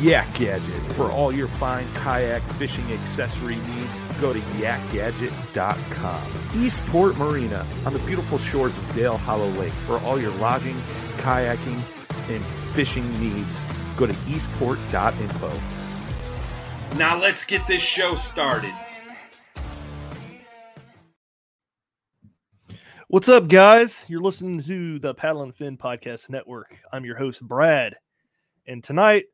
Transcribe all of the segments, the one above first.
Yak Gadget. For all your fine kayak fishing accessory needs, go to yakgadget.com. Eastport Marina on the beautiful shores of Dale Hollow Lake. For all your lodging, kayaking, and fishing needs, go to eastport.info. Now let's get this show started. What's up, guys? You're listening to the Paddle and Fin Podcast Network. I'm your host, Brad. And tonight,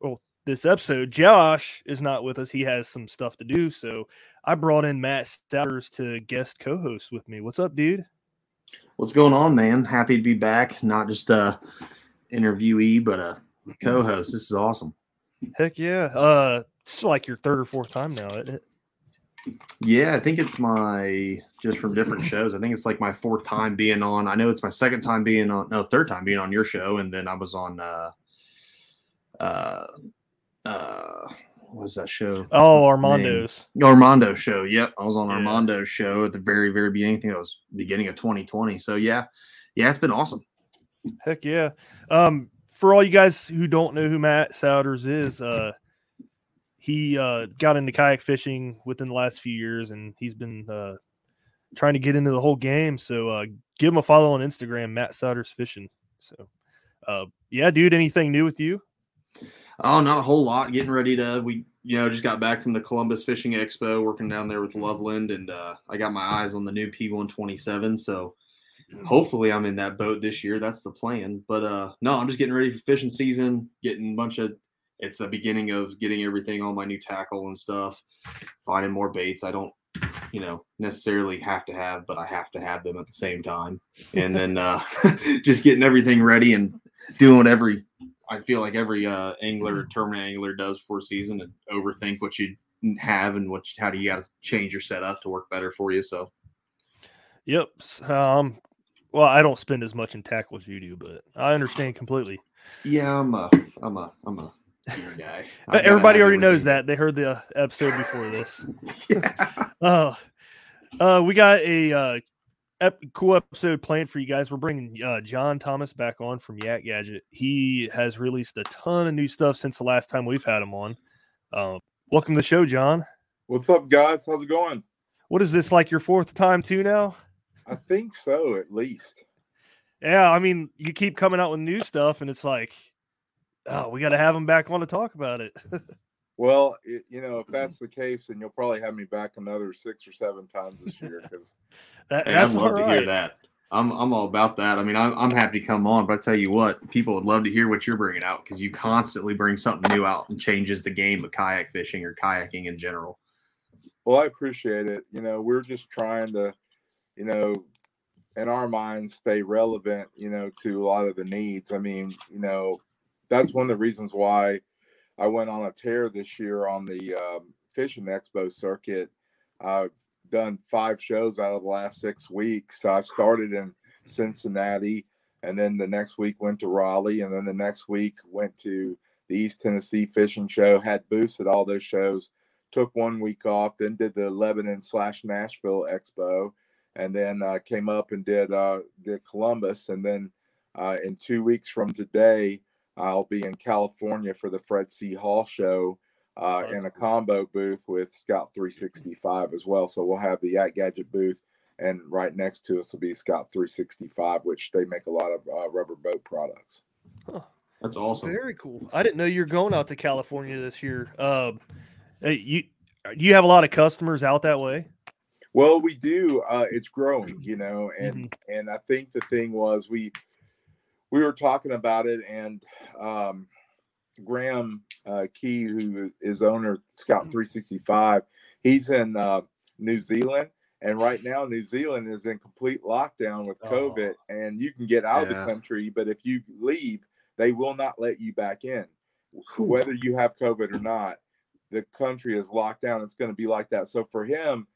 well, this episode, Josh is not with us. He has some stuff to do. So I brought in Matt Sowders to guest co host with me. What's up, dude? What's going on, man? Happy to be back. Not just a interviewee, but a co host. This is awesome. Heck yeah. Uh, it's like your third or fourth time now, isn't it? Yeah, I think it's my just from different shows. I think it's like my fourth time being on. I know it's my second time being on, no, third time being on your show, and then I was on uh, uh, uh, what was that show? Oh, Armando's. Name? Armando show. Yep, I was on Yeah. Armando's show at the very, very beginning. I think it was beginning of 2020. So yeah, yeah, it's been awesome. Heck yeah. Um, for all you guys who don't know who Matt Sowders is, uh, he uh, got into kayak fishing within the last few years, and he's been uh, trying to get into the whole game. So uh, give him a follow on Instagram, Matt Sowders Fishing. So, uh, yeah, dude, anything new with you? Oh, not a whole lot. Getting ready to we you know just got back from the Columbus Fishing Expo, working down there with Loveland, and uh, I got my eyes on the new P127. So hopefully I'm in that boat this year. That's the plan. But uh, no, I'm just getting ready for fishing season. Getting a bunch of. It's the beginning of getting everything on my new tackle and stuff. Finding more baits. I don't you know necessarily have to have but i have to have them at the same time and then uh just getting everything ready and doing every i feel like every uh angler tournament angler does before season and overthink what you have and what how do you got to change your setup to work better for you so Yep. Um, well, I don't spend as much in tackle as you do, but I understand completely. yeah i'm a i'm a i'm a gear guy Uh, Everybody already knows that. They heard the episode before this. yeah. Oh, uh, we got a uh, ep- cool episode planned for you guys. We're bringing uh, John Thomas back on from Yak Gadget. He has released a ton of new stuff since the last time we've had him on. Uh, welcome to the show, John. What's up, guys? How's it going? What is this like your fourth time too now? I think so, at least. Yeah, I mean, you keep coming out with new stuff, and it's like, oh, we got to have him back on to talk about it. Well, it, you know, if mm-hmm. that's the case, then you'll probably have me back another six or seven times this year. Because that, Hey, I'd love all to hear that. I'm I'm all about that. I mean, I'm I'm happy to come on, but I tell you what, people would love to hear what you're bringing out because you constantly bring something new out and changes the game of kayak fishing or kayaking in general. well, I appreciate it. You know, we're just trying to you know, in our minds, stay relevant, you know, to a lot of the needs. I mean, you know, that's one of the reasons why I went on a tear this year on the um, fishing expo circuit. I've done five shows out of the last six weeks. I started in Cincinnati, and then the next week went to Raleigh, and then the next week went to the East Tennessee Fishing Show. Had booths at all those shows. Took one week off, then did the Lebanon slash Nashville Expo, and then uh, came up and did uh, did Columbus, and then uh, in two weeks from today, I'll be in California for the Fred C. Hall Show uh, in a combo booth with Scout 365 as well. So we'll have the Yak Gadget booth, and right next to us will be Scout 365, which they make a lot of uh, rubber boat products. That's awesome. Very cool. I didn't know you're going out to California this year. Um, hey, you you have a lot of customers out that way. Well, we do. Uh, it's growing, you know, and and I think the thing was we we were talking about it, and um, Graham uh, Key, who is owner of Scout 365, he's in uh, New Zealand, and right now New Zealand is in complete lockdown with COVID, and you can get out of the country, but if you leave, they will not let you back in, whether you have COVID or not. The country is locked down. It's going to be like that. So for him,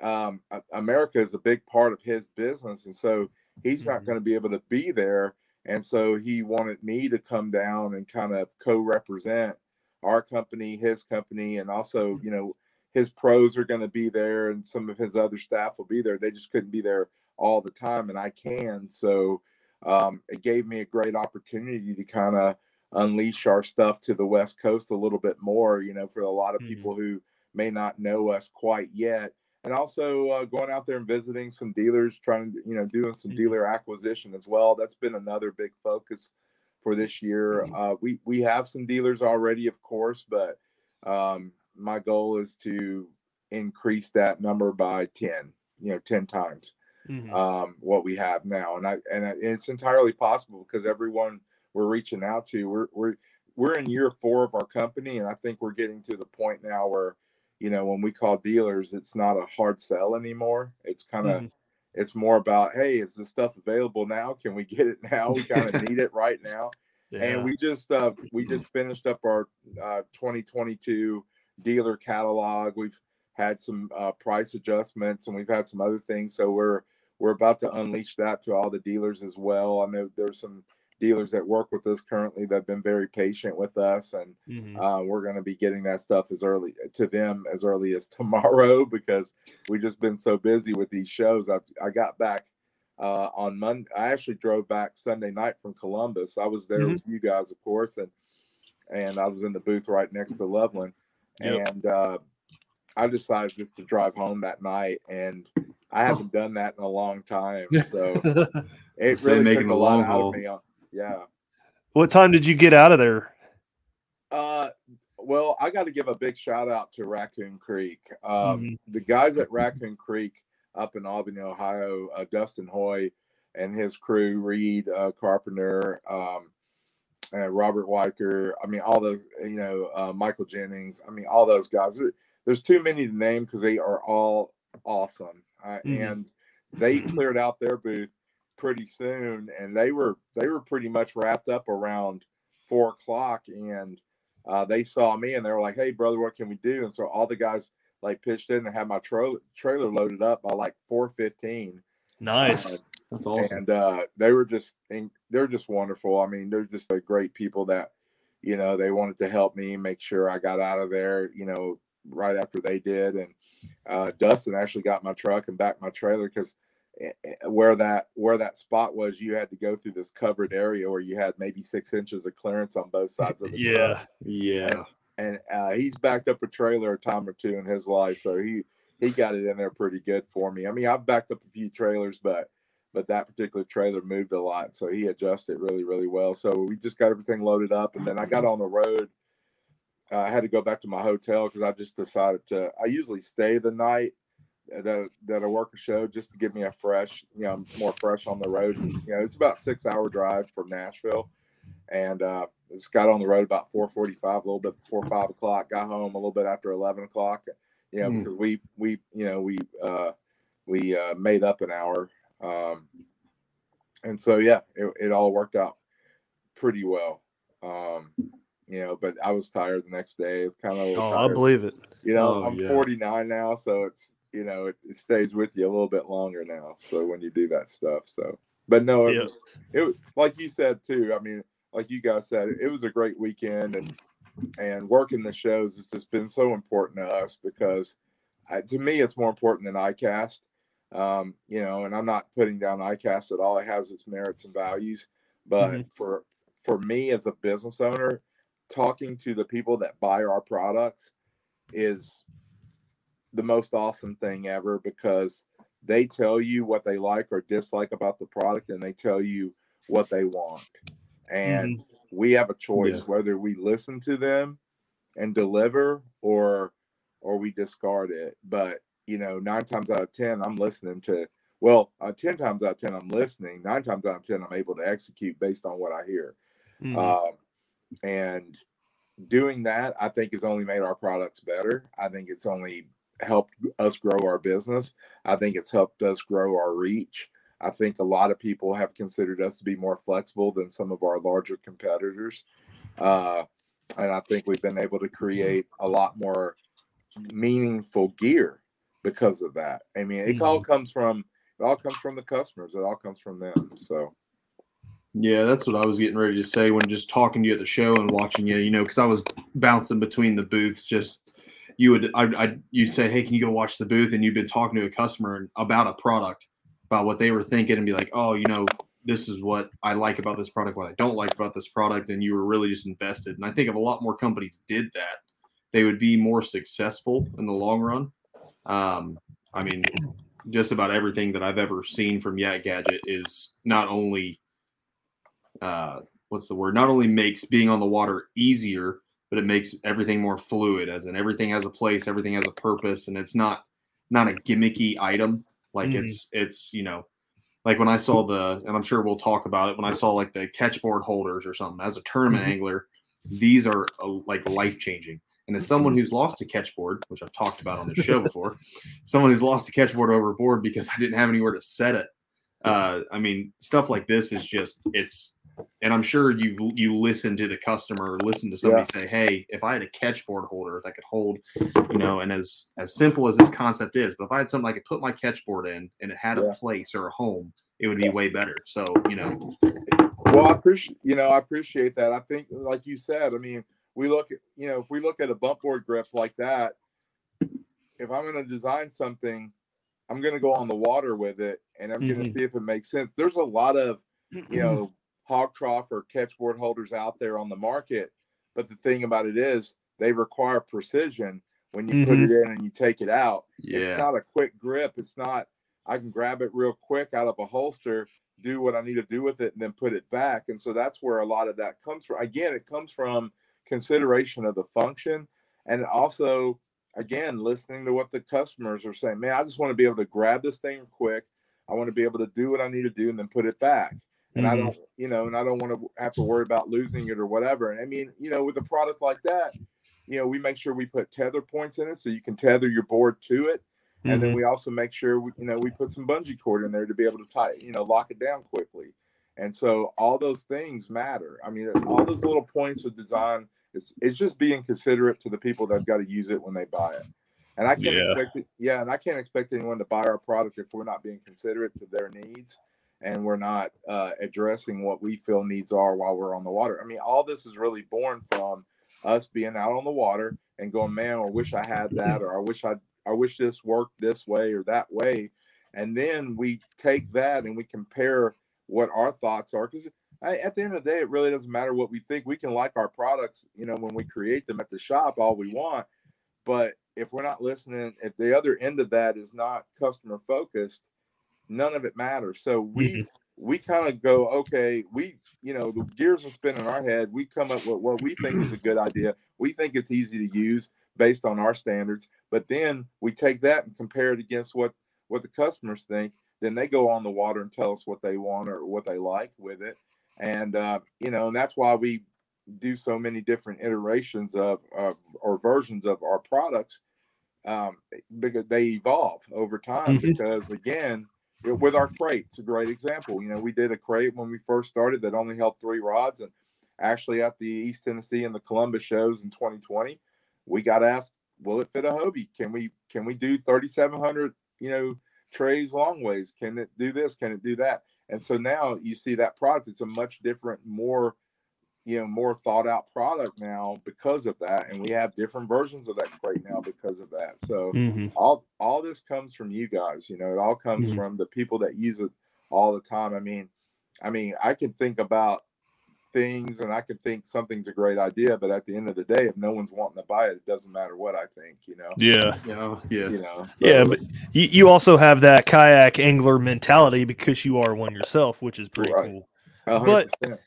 um, America is a big part of his business, and so he's not Mhm. going to be able to be there. And so he wanted me to come down and kind of co-represent our company, his company, and also, you know, his pros are going to be there, and some of his other staff will be there. They just couldn't be there all the time, and I can. So um, it gave me a great opportunity to kind of unleash our stuff to the West Coast a little bit more. You know, for a lot of Mhm. people who may not know us quite yet and also uh, going out there and visiting some dealers, trying to, you know, doing some Mhm. dealer acquisition as well. That's been another big focus for this year. Uh, we we have some dealers already, of course, but um, my goal is to increase that number by ten, you know, ten times Mhm. um, what we have now, and I and it's entirely possible because everyone we're reaching out to, we're we're we're in year four of our company, and I think we're getting to the point now where, you know, when we call dealers, it's not a hard sell anymore. It's kind of Mhm. it's more about, hey, is this stuff available now? Can we get it now? We kind of need it right now. Yeah. And we just uh, we just finished up our uh, 2022 dealer catalog. We've had some uh, price adjustments, and we've had some other things. So we're we're about to unleash that to all the dealers as well. I know there's some dealers that work with us currently that have been very patient with us, and Mhm. uh, we're going to be getting that stuff as early to them as early as tomorrow because we've just been so busy with these shows. I I got back uh, on Monday. I actually drove back Sunday night from Columbus. I was there Mhm. with you guys, of course, and and I was in the booth right next to Loveland, Yep. and uh, I decided just to drive home that night, and I haven't done that in a long time, so it really making took the a lot long out haul. of me. on- Yeah. what time did you get out of there? Uh, well, I got to give a big shout out to Raccoon Creek. Um, Mhm. The guys at Raccoon Creek up in Albany, Ohio, uh, Dustin Hoy and his crew, Reed uh, Carpenter, um, and Robert Weicker. I mean, all those, you know, uh, Michael Jennings. I mean, all those guys. There's too many to name because they are all awesome. Uh, Mhm. And they cleared out their booth pretty soon, and they were they were pretty much wrapped up around four o'clock, and uh, they saw me and they were like, "Hey, brother, what can we do?" And so all the guys like pitched in and had my trailer trailer loaded up by like four fifteen, Nice. That's awesome. and uh, they were just in- they're just wonderful. I mean, they're just like great people that you know they wanted to help me make sure I got out of there. You know, right after they did, and uh, Dustin actually got my truck and back my trailer because where that where that spot was, you had to go through this covered area where you had maybe six inches of clearance on both sides of the truck Yeah. yeah. and uh, he's backed up a trailer a time or two in his life, so he he got it in there pretty good for me. I mean, I've backed up a few trailers, but but that particular trailer moved a lot, so he adjusted really really well. So we just got everything loaded up, and then I got on the road. Uh, I had to go back to my hotel because I just decided to. I usually stay the night that that I work a show just to give me a fresh, you know, more fresh on the road. You know, it's about six hour drive from Nashville, and uh, just got on the road about 4:45, a little bit before five o'clock. Got home a little bit after 11 o'clock. You know, because we we you know we uh, we uh, made up an hour. Um, and so yeah, it, it all worked out pretty well. Um, you know, but I was tired the next day. It's kind of Oh, I believe it. you know, Oh, I'm yeah. 49 now, so it's you know, it, it stays with you a little bit longer now. So when you do that stuff, so but no, it Yeah. was it was like you said too. I mean, like you guys said, it was a great weekend, and and working the shows has just been so important to us because I, to me, it's more important than ICAST. Um, you know, and I'm not putting down ICAST at all. It has its merits and values, but Mhm. for for me as a business owner, talking to the people that buy our products is the most awesome thing ever because they tell you what they like or dislike about the product and they tell you what they want. And we have a choice Yeah. whether we listen to them and deliver or or we discard it. But you know, nine times out of ten, I'm listening to well, uh, ten times out of ten, I'm listening. Nine times out of ten, I'm able to execute based on what I hear. Mhm. Um, and doing that, I think, has only made our products better. I think it's only helped us grow our business. I think it's helped us grow our reach. I think a lot of people have considered us to be more flexible than some of our larger competitors. Uh, and I think we've been able to create a lot more meaningful gear because of that. I mean, it all comes from it all comes from the customers. It all comes from them. So Yeah, that's what I was getting ready to say when just talking to you at the show and watching you. You know, because I was bouncing between the booths. Just you would, I, I, you'd say, "Hey, can you go watch the booth?" And you've been talking to a customer about a product, about what they were thinking, and be like, "Oh, you know, this is what I like about this product, what I don't like about this product," and you were really just invested. And I think if a lot more companies did that, they would be more successful in the long run. Um, I mean, just about everything that I've ever seen from Yak Gadget is not only uh, what's the word? Not only makes being on the water easier, but it makes everything more fluid. As in, everything has a place, everything has a purpose, and it's not not a gimmicky item. Like Mhm. it's it's you know, like when I saw the, and I'm sure we'll talk about it. When I saw like the catchboard holders or something as a tournament Mhm. angler, these are uh, like life changing. And as someone who's lost a catchboard, which I've talked about on the show before, someone who's lost a catchboard overboard because I didn't have anywhere to set it. Uh, I mean, stuff like this is just it's, and I'm sure you've you listen to the customer, or listen to somebody say, "Hey, if I had a catchboard holder that could hold, you know," and as as simple as this concept is, but if I had something I could put my catchboard in and it had Yeah. a place or a home, it would be way better. So you know, Well, I appreciate you know I appreciate that. I think, like you said, I mean, we look at you know if we look at a bump board grip like that, if I'm going to design something, I'm going to go on the water with it, and I'm going to mm-hmm. see if it makes sense. There's a lot of you mm-hmm. know Hawg Trough or catchboard holders out there on the market, but the thing about it is they require precision when you put it mm-hmm. in and you take it out. It's not a quick grip. It's not I can grab it real quick out of a holster, do what I need to do with it, and then put it back. And so that's where a lot of that comes from. Again, it comes from consideration of the function and also again listening to what the customers are saying. Man, I just want to be able to grab this thing quick. I want to be able to do what I need to do and then put it back. And I Mhm. don't, you know, and I don't want to have to worry about losing it or whatever. And I mean, you know, with a product like that, you know, we make sure we put tether points in it so you can tether your board to it and then Mhm. we also make sure we, you know we put some bungee cord in there to be able to tie you know lock it down quickly and so all those things matter i mean all those little points of design is it's just being considerate to the people that have got to use it when they buy it and i can't Yeah. expect it, yeah and i can't expect anyone to buy our product if we're not being considerate to their needs and we're not uh, addressing what we feel needs are while we're on the water i mean all this is really born from us being out on the water and going man i wish i had that or i wish i I wish this worked this way or that way. And then we take that and we compare what our thoughts are. Because at the end of the day, it really doesn't matter what we think. We can like our products, you know, when we create them at the shop all we want. But if we're not listening, if the other end of that is not customer focused, none of it matters. So we Mhm. we kind of go, okay, we, you know, the gears are spinning in our head. We come up with what we think is a good idea. We think it's easy to use based on our standards. But then we take that and compare it against what what the customers think. Then they go on the water and tell us what they want or what they like with it. And uh, you know, and that's why we do so many different iterations of, of or versions of our products um, because they evolve over time. Mhm. Because again, with our crate. It's a great example. You know, we did a crate when we first started that only held three rods, and actually at the East Tennessee and the Columbus shows in 2020, we got asked, "Will it fit a Hobie? Can we can we do 3,700? You know, trays long ways? Can it do this? Can it do that?" And so now you see that product. It's a much different, more you know more thought out product now because of that and we have different versions of that crate now because of that so Mhm. all all this comes from you guys you know it all comes Mhm. from the people that use it all the time i mean i mean i can think about things and i can think something's a great idea but at the end of the day if no one's wanting to buy it it doesn't matter what i think you know Yeah. Yeah, yeah. you know Yeah, but you, you also have that kayak angler mentality because you are one yourself, which is pretty Right. cool. a hundred but- percent.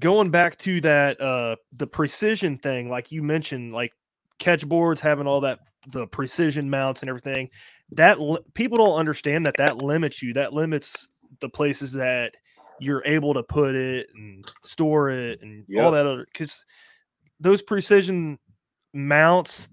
Going back to that, uh, the precision thing, like you mentioned, like catch boards having all that the precision mounts and everything. That li- people don't understand that that limits you. That limits the places that you're able to put it and store it and all that other because those precision mounts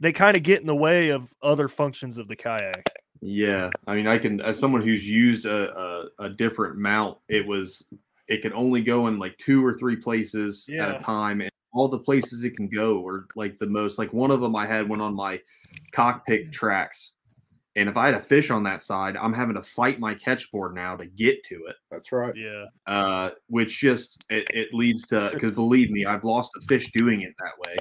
they kind of get in the way of other functions of the kayak. Yeah, I mean, I can as someone who's used a, a, a different mount, it was it can only go in like two or three places at a time, and all the places it can go are like the most. Like one of them, I had went on my cockpit tracks, and if I had a fish on that side, I'm having to fight my catch board now to get to it. that's right Yeah. Uh, which just it, it leads to because believe me, I've lost a fish doing it that way,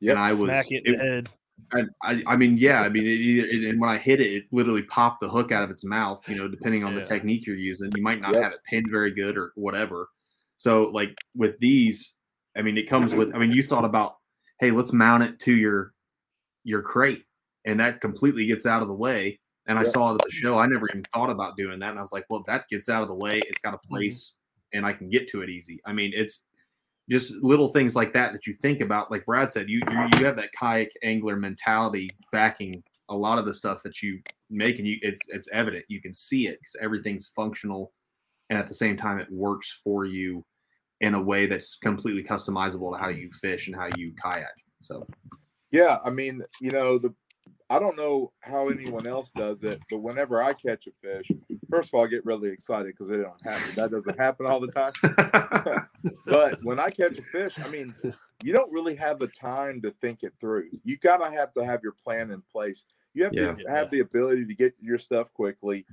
Yep. and I was Smack it in it- the. I, I, I mean, yeah, I mean, it it, and when I hit it, it literally popped the hook out of its mouth. You know, depending on Yeah. the technique you're using, you might not Yep. have it pinned very good or whatever. So, like with these, I mean, it comes with. I mean, you thought about, hey, let's mount it to your your crate, and that completely gets out of the way. And I saw it at the show. I never even thought about doing that, and I was like, well, that gets out of the way. It's got a mm-hmm. place, and I can get to it easy. I mean, it's just little things like that that you think about. Like Brad said, you you, have that kayak angler mentality backing a lot of the stuff that you make, and you it's it's evident. You can see it because everything's functional, and at the same time, it works for you in a way that's completely customizable to how you fish and how you kayak. So Yeah, I mean, you know, the I don't know how anyone else does it, but whenever I catch a fish, first of all, I get really excited because it don't happen. That doesn't happen all the time. But when I catch a fish, I mean, you don't really have the time to think it through. You gotta have to have your plan in place. You have Yeah. to have the ability to get your stuff quickly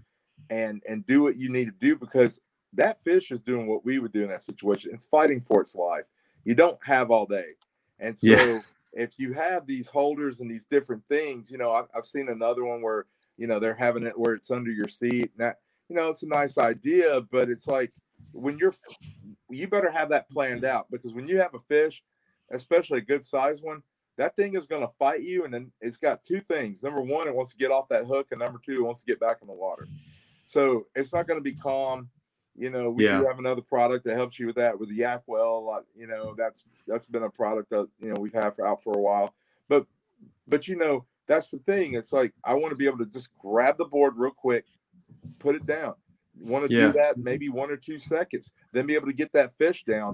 and and do what you need to do because that fish is doing what we would do in that situation. It's fighting for its life. You don't have all day. And so Yeah. If you have these holders and these different things, you know, I've, I've seen another one where, you know, they're having it where it's under your seat. And that, you know, it's a nice idea, but it's like when you're, you better have that planned out because when you have a fish, especially a good sized one, that thing is going to fight you. And then it's got two things. Number one, it wants to get off that hook. And number two, it wants to get back in the water. So it's not going to be calm. You know, we Yeah. do have another product that helps you with that with the Yak Well. Like, uh, you know, that's that's been a product that you know we've had for out for a while. But but you know, that's the thing. It's like I want to be able to just grab the board real quick, put it down. Want to Yeah. do that maybe one or two seconds, then be able to get that fish down.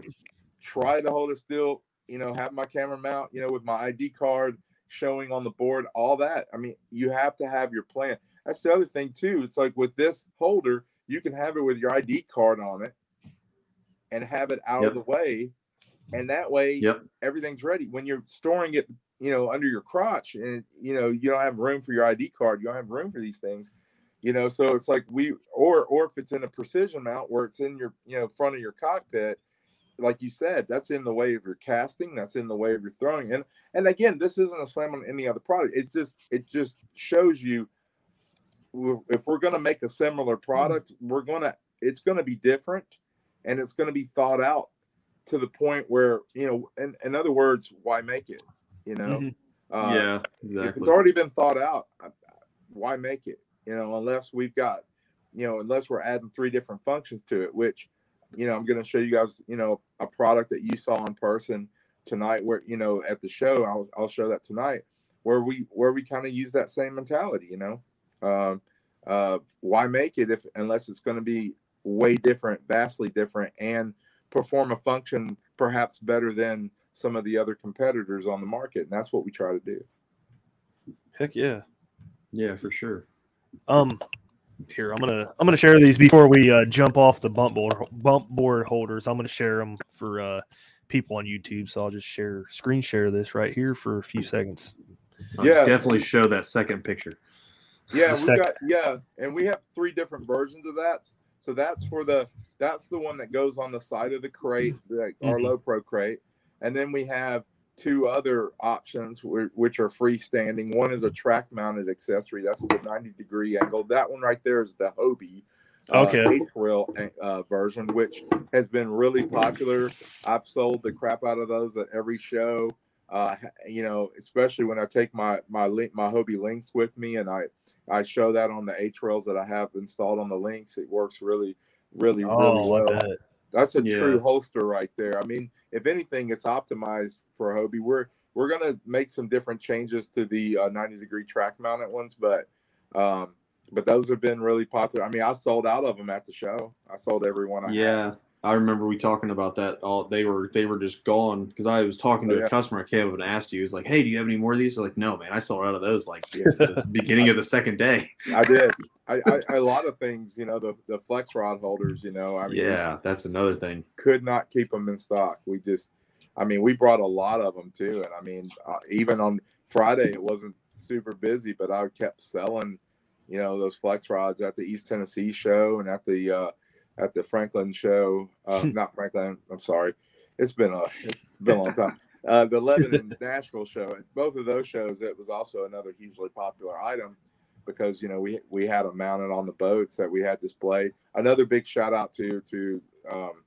Try to hold it still. You know, have my camera mount. You know, with my ID card showing on the board, all that. I mean, you have to have your plan. That's the other thing too. It's like with this holder, you can have it with your ID card on it and have it out Yep. of the way. And that way Yep. everything's ready. When you're storing it, you know, under your crotch and you know, you don't have room for your ID card, you don't have room for these things. You know, so it's like we or or if it's in a precision mount where it's in your, you know, front of your cockpit, like you said, that's in the way of your casting, that's in the way of your throwing. And and again, this isn't a slam on any other product. It's just it just shows you if we're going to make a similar product, we're going to it's going to be different and it's going to be thought out to the point where, you know, in, in other words, why make it? You know, Mhm. uh, yeah, if it's already been thought out, uh, why make it? You know, unless we've got, you know, unless we're adding three different functions to it, which, you know, I'm going to show you guys, you know, a product that you saw in person tonight, where you know at the show. I'll I'll show that tonight, where we where we kind of use that same mentality. You know, um, uh, why make it if unless it's going to be way different, vastly different, and perform a function perhaps better than some of the other competitors on the market, and that's what we try to do. Heck yeah. Yeah, for sure. Um, here I'm gonna I'm gonna share these before we uh, jump off the bump board bump board holders. I'm gonna share them for uh, people on YouTube. So I'll just share screen share this right here for a few seconds. I'll Yeah. definitely show that second picture. Yeah, we got yeah, and we have three different versions of that. So that's for the that's the one that goes on the side of the crate, like our Mhm. low pro crate, and then we have two other options which are freestanding. One is a track mounted accessory. That's the 90 degree angle. That one right there is the Hobie. uh, Okay. H-rail uh, version, which has been really popular. I've sold the crap out of those at every show. Uh, you know, especially when I take my my link my Hobie Lynx with me, and I I show that on the H rails that I have installed on the Lynx. It works really, really, really Oh, I well. bet. That's a Yeah. true holster right there. I mean, if anything, it's optimized for Hobie. We're we're gonna make some different changes to the uh, 90 degree track mounted ones, but um, but those have been really popular. I mean, I sold out of them at the show. I sold every one I had. I remember we talking about that. All they were they were just gone because I was talking to Oh, yeah. a customer. I came up and asked you. He was like, "Hey, do you have any more of these?" Was like, "No, man. I sold out of those like the beginning of the second day." I did. I, I a lot of things, you know, the the flex rod holders, you know. I mean, Yeah, that's another thing. could not keep them in stock. We just, I mean, we brought a lot of them too, and I mean, uh, even on Friday it wasn't super busy, but I kept selling, you know, those flex rods at the East Tennessee show and at the uh, at the Franklin show. Uh, not Franklin. I'm sorry. It's been a it's been a long time. Uh, the Lebanon Nashville show. At both of those shows, it was also another hugely popular item because you know we we had them mounted on the boats that we had displayed. Another big shout out to to um,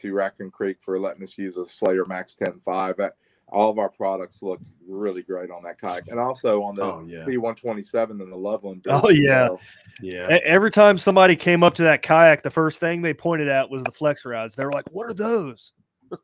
to Raccoon Creek for letting us use a Slayer Max 10.5. That- All of our products looked really great on that kayak, and also on the Oh yeah, P127 and the Loveland. Oh, yeah. So, yeah. Every time somebody came up to that kayak, the first thing they pointed at was the flex rods. They were like, "What are those?"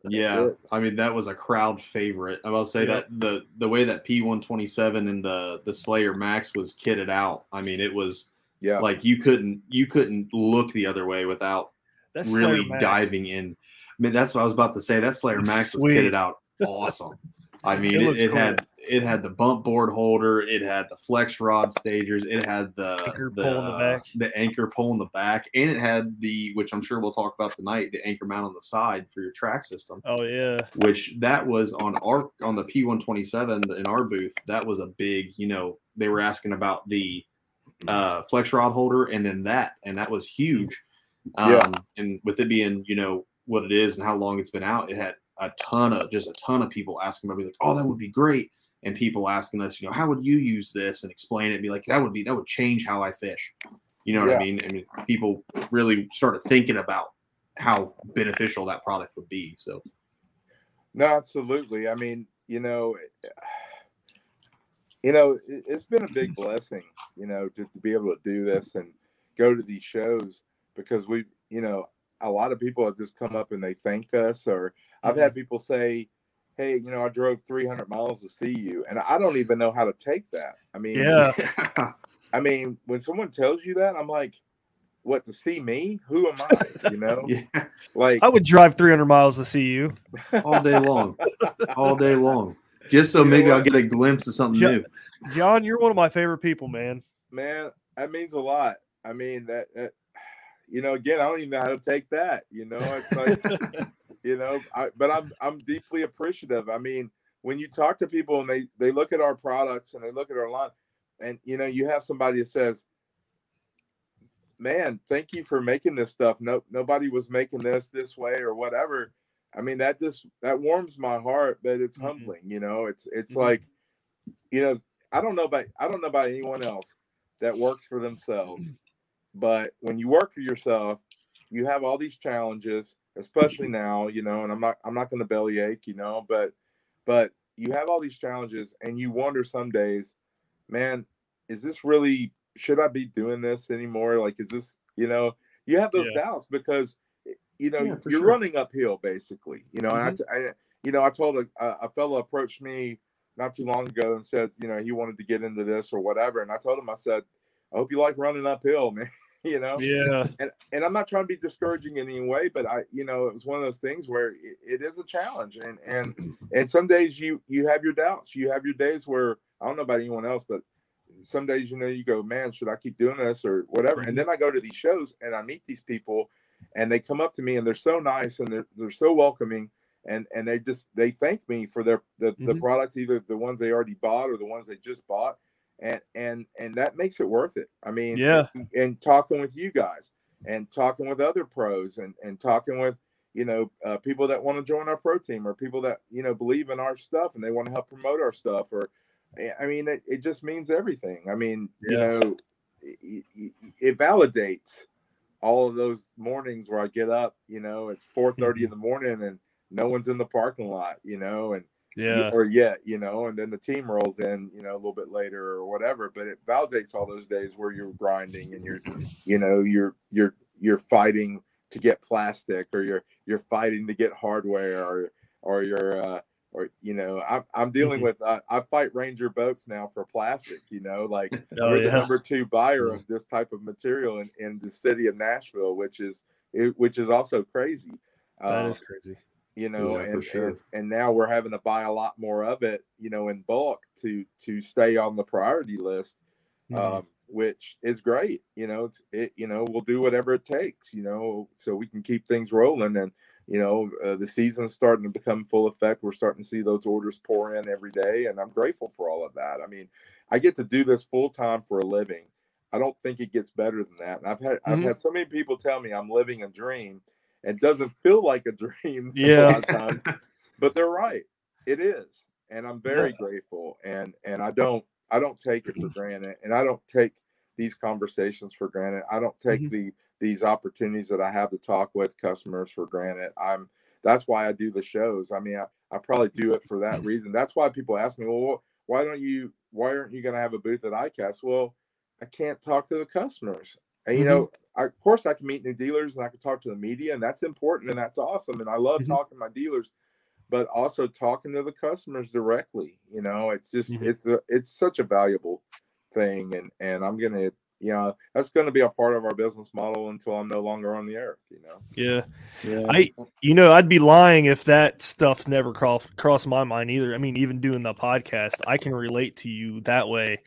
Yeah. I mean that was a crowd favorite. I will say Yeah. that the the way that P one twenty seven and the the Slayer Max was kitted out. I mean it was yeah, like you couldn't you couldn't look the other way without That's really diving in. I mean that's what I was about to say. That Slayer Max was kitted out awesome. I mean It it, it cool. had it had the bump board holder, it had the flex rod stagers, it had the Anchor the, pole in the back. the anchor pole in the back, and it had the which I'm sure we'll talk about tonight, the anchor mount on the side for your track system Oh yeah, which that was on our on the P127 in our booth. That was a big, you know, they were asking about the uh, flex rod holder and then that, and that was huge. Um, Yeah. And with it being, you know, what it is and how long it's been out, it had a ton of just a ton of people asking about, be like, oh, that would be great. And people asking us, you know, how would you use this and explain it? And be like, that would be that would change how I fish. You know what I mean? I mean, people really started thinking about how beneficial that product would be. So No, absolutely. I mean, you know, you know, it, it's been a big blessing, you know, to, to be able to do this and go to these shows because we, you know, a lot of people have just come up and they thank us, or I've mm-hmm. had people say, "Hey, you know, I drove 300 miles to see you," and I don't even know how to take that. I mean, yeah. I mean, when someone tells you that, I'm like, "What to see me? Who am I?" You know, yeah. like I would drive 300 miles to see you. all day long, all day long, just so You maybe I'll get a glimpse of something Jo- new. John, you're one of my favorite people, man. man, that means a lot. I mean that, that you know, again, I don't even know how to take that. You know, it's like, you know, I, but I'm I'm deeply appreciative. I mean, when you talk to people and they they look at our products and they look at our line, and you know, you have somebody that says, "Man, thank you for making this stuff. No, nobody was making this this way or whatever." I mean, that just that warms my heart, but it's Mhm. humbling. You know, it's it's Mhm. like, you know, I don't know about I don't know about anyone else that works for themselves. But when you work for yourself, you have all these challenges, especially now, you know, and I'm not I'm not gonna bellyache, you know, but but you have all these challenges and you wonder some days, man, is this really should I be doing this anymore? Like is this, you know, you have those Yeah. doubts because you know Yeah, you're sure. Mm-hmm. running uphill basically, you know, and I I, you know, I told a a fellow approached me not too long ago and said, you know, he wanted to get into this or whatever. And I told him, I said, I hope you like running uphill, man. you know, Yeah. and and I'm not trying to be discouraging in any way, but I, you know, it was one of those things where it, it is a challenge, and and and some days you you have your doubts. You have your days where I don't know about anyone else, but some days, you know, you go, man, should I keep doing this or whatever? And then I go to these shows and I meet these people and they come up to me and they're so nice and they're, they're so welcoming and and they just they thank me for their the, the Mhm. products either the ones they already bought or the ones they just bought and and and that makes it worth it. I mean Yeah. and, and talking with you guys and talking with other pros and and talking with you know uh, people that want to join our pro team or people that you know believe in our stuff and they want to help promote our stuff or eh, i mean it, it just means everything. I mean you know it, it, it validates all of those mornings where i get up you know it's four thirty in the morning and no one's in the parking lot you know and Yeah. or yet, you know, and then the team rolls in, you know, a little bit later or whatever. But it validates all those days where you're grinding and you're, you know, you're you're you're fighting to get plastic or you're you're fighting to get hardware or or you're uh or you know I'm, I'm dealing Mhm. with I, I fight ranger boats now for plastic you know like Oh, we're the number two buyer of this type of material in, in the city of nashville which is it, which is also crazy That Uh, is crazy. You know Yeah, and, sure. and and now we're having to buy a lot more of it you know in bulk to to stay on the priority list Mhm. um, which is great you know it's it you know we'll do whatever it takes you know so we can keep things rolling and you know uh, the season's starting to become full effect we're starting to see those orders pour in every day and i'm grateful for all of that i mean i get to do this full time for a living i don't think it gets better than that and i've had i've Mhm. had so many people tell me i'm living a dream it doesn't feel like a dream a Yeah. of times, but they're right it is and i'm very Yeah. grateful and and i don't i don't take it for granted and i don't take these conversations for granted i don't take Mhm. the these opportunities that i have to talk with customers for granted i'm that's why i do the shows i mean i, I probably do it for that reason that's why people ask me well why don't you why aren't you going to have a booth at icast well i can't talk to the customers and you Mhm. know I, of course i can meet new dealers and i can talk to the media and that's important and that's awesome and i love Mhm. talking to my dealers but also talking to the customers directly you know it's just Mhm. it's a it's such a valuable thing and and i'm gonna you know that's gonna be a part of our business model until i'm no longer on the earth you know Yeah. Yeah. I, you know, I'd be lying if that stuff's never crossed crossed my mind either. I mean, even doing the podcast, I can relate to you that way.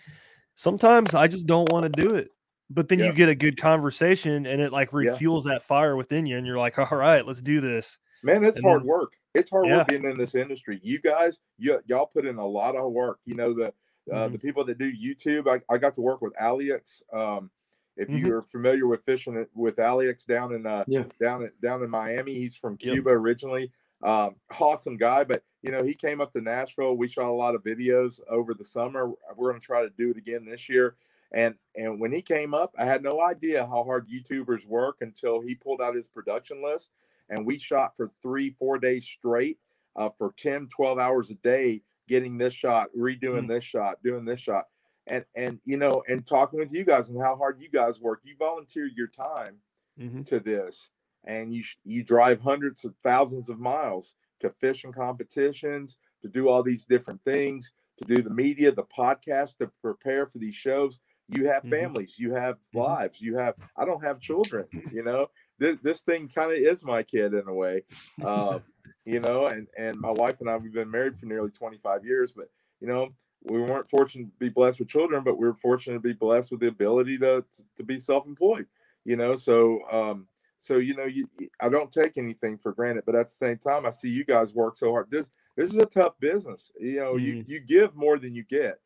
Sometimes I just don't want to do it, but then Yeah. you get a good conversation, and it like Yeah. refuels that fire within you, and you're like, all right, let's do this. man it's And hard then- work it's hard Yeah. work being in this industry you guys you, y'all put in a lot of work you know the uh, Mhm. the people that do youtube I, I got to work with alex um if Mhm. you're familiar with fishing with alex down in uh Yeah. down in down in miami he's from Yep. cuba originally um awesome guy but you know he came up to nashville we shot a lot of videos over the summer we're going to try to do it again this year and and when he came up i had no idea how hard youtubers work until he pulled out his production list and we shot for three four days straight uh, for 10 12 hours a day getting this shot redoing Mm. this shot doing this shot and and you know and talking with you guys and how hard you guys work you volunteer your time Mhm. to this and you you drive hundreds of thousands of miles to fishing competitions to do all these different things to do the media the podcast to prepare for these shows you have Mhm. families you have lives you have i don't have children you know this, this thing kind of is my kid in a way uh, you know and and my wife and i we've been married for nearly 25 years but you know we weren't fortunate to be blessed with children but we were fortunate to be blessed with the ability to to, to be self-employed you know so um so you know you i don't take anything for granted but at the same time i see you guys work so hard this this is a tough business you know you Mhm. you give more than you get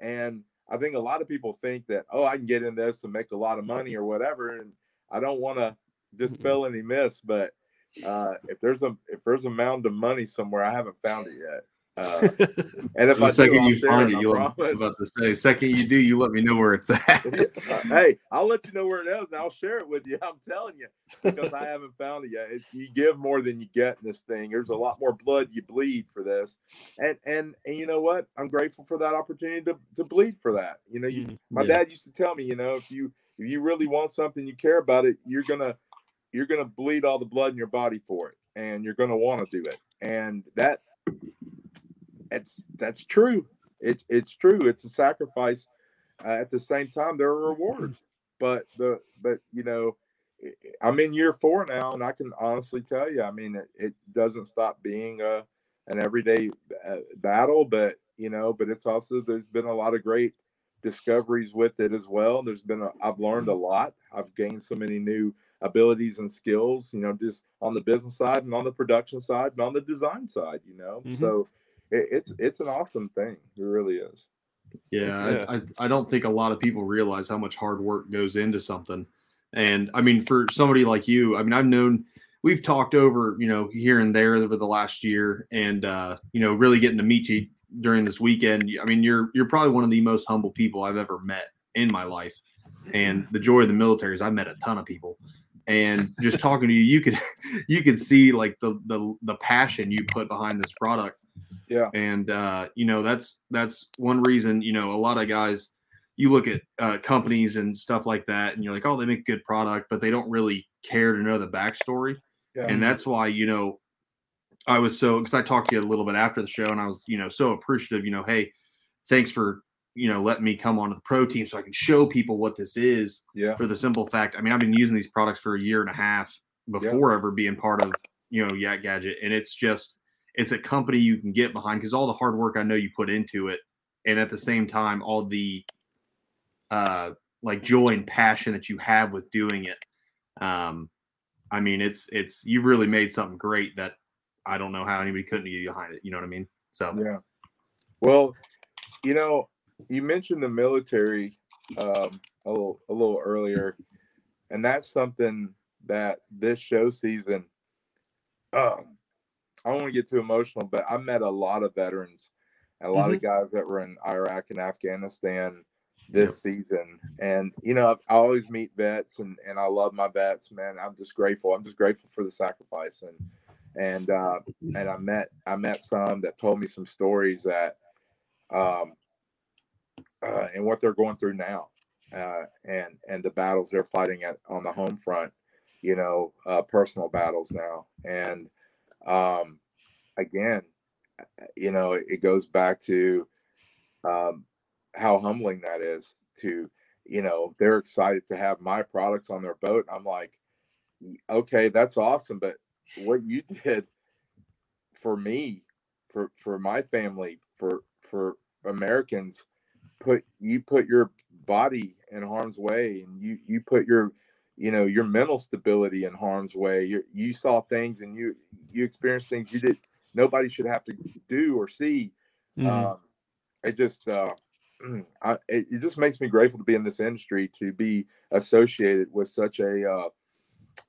and i think a lot of people think that oh i can get in this and make a lot of money or whatever and i don't want to dispel any myths but uh if there's a if there's a mound of money somewhere i haven't found it yet uh and if the i second do, you find it, it, I you'll promise. about to say. Second you do, you let me know where it's at. Uh, hey, I'll let you know where it is, and I'll share it with you. I'm telling you, because I haven't found it yet. It's, you give more than you get in this thing. There's a lot more blood you bleed for this, and and and you know what? I'm grateful for that opportunity to, to bleed for that. You know, you, Mhm. my Yeah. dad used to tell me, you know, if you if you really want something, you care about it, you're gonna you're gonna bleed all the blood in your body for it, and you're gonna want to do it, and that it's that's true. It, it's true. It's a sacrifice. Uh, at the same time, there are rewards. But the but you know, I'm in year four now, and I can honestly tell you, I mean, it, it doesn't stop being a an everyday uh, battle. But you know, but it's also there's been a lot of great discoveries with it as well. There's been a, I've learned a lot. I've gained so many new abilities and skills, you know, just on the business side and on the production side and on the design side, you know. Mhm. So it, it's it's an awesome thing. It really is. Yeah, Yeah. I, I, I don't think a lot of people realize how much hard work goes into something. And I mean, for somebody like you, I mean, I've known we've talked over, you know, here and there over the last year, and uh, you know, really getting to meet you during this weekend. I mean, you're you're probably one of the most humble people I've ever met in my life. And the joy of the military is I met a ton of people. And just talking to you, you could you could see like the the the passion you put behind this product Yeah. and uh, you know that's that's one reason you know a lot of guys you look at uh, companies and stuff like that and you're like oh they make good product but they don't really care to know the backstory Yeah. and that's why you know i was so because i talked to you a little bit after the show and i was you know so appreciative you know hey thanks for you know letting me come onto the pro team so i can show people what this is yeah. for the simple fact i mean i've been using these products for a year and a half before ever being part of you know yak gadget and it's just it's a company you can get behind because all the hard work i know you put into it and at the same time all the uh like joy and passion that you have with doing it um i mean it's it's you really made something great that i don't know how anybody couldn't get behind it you know what i mean so Yeah. Well, you know, you mentioned the military um, a little a little earlier, and that's something that this show season. Um, I don't want to get too emotional, but I met a lot of veterans, a lot of guys that were in Iraq and Afghanistan this season. And you know, I always meet vets, and and I love my vets, man. I'm just grateful. I'm just grateful for the sacrifice and and uh, and I met I met some that told me some stories that um uh, and what they're going through now uh, and and the battles they're fighting at on the home front you know uh, personal battles now and um again you know it, goes back to um how humbling that is to you know they're excited to have my products on their boat. I'm like okay that's awesome but what you did for me for for my family for for americans put you put your body in harm's way and you you put your you know your mental stability in harm's way. You you saw things and you you experienced things you did nobody should have to do or see. Mhm. um it just uh I, it, it just makes me grateful to be in this industry to be associated with such a uh,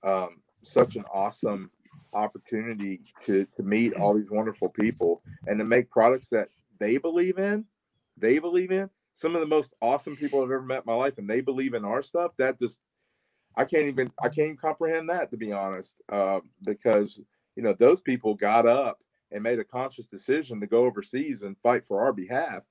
um, such an awesome opportunity to to meet all these wonderful people and to make products that they believe in they believe in. Some of the most awesome people i've ever met in my life and they believe in our stuff that just i can't even i can't even comprehend that to be honest uh, because you know those people got up and made a conscious decision to go overseas and fight for our behalf.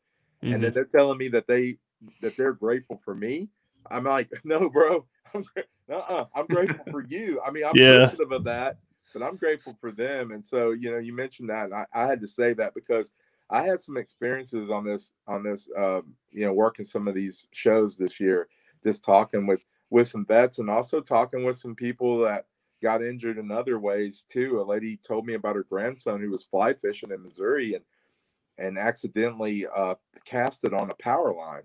And then they're telling me that they that they're grateful for me. I'm like no bro. I'm uh-uh, i'm grateful for you. I mean i'm Yeah. of that but i'm grateful for them. And so you know you mentioned that and I, I had to say that because i had some experiences on this on this um, you know working some of these shows this year just talking with with some vets and also talking with some people that got injured in other ways too a lady told me about her grandson who was fly fishing in missouri and and accidentally uh, cast it on a power line.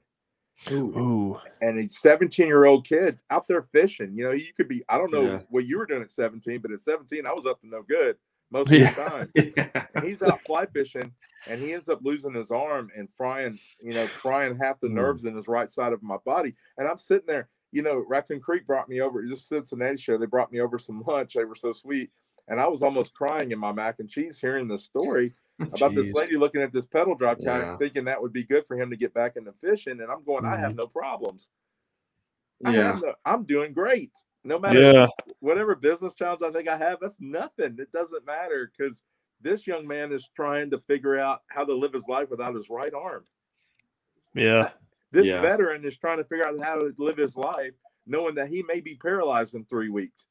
Ooh. And a 17 year old kid out there fishing. You know, you could be, I don't know Yeah. what you were doing at 17, but at 17, I was up to no good most Yeah. of the time. And he's out fly fishing and he ends up losing his arm and frying, you know, frying half the Hmm. nerves in his right side of my body. And I'm sitting there, you know, Raccoon Creek brought me over, just Cincinnati show. They brought me over some lunch. They were so sweet. And I was almost crying in my mac and cheese hearing this story about this lady looking at this pedal drive kayak Yeah. thinking that would be good for him to get back into fishing. And I'm going, I have mm-hmm. no problems. I yeah, no, I'm doing great. No matter Yeah. whatever business challenge I think I have, that's nothing. It doesn't matter because this young man is trying to figure out how to live his life without his right arm. Yeah. This Yeah. veteran is trying to figure out how to live his life, knowing that he may be paralyzed in three weeks.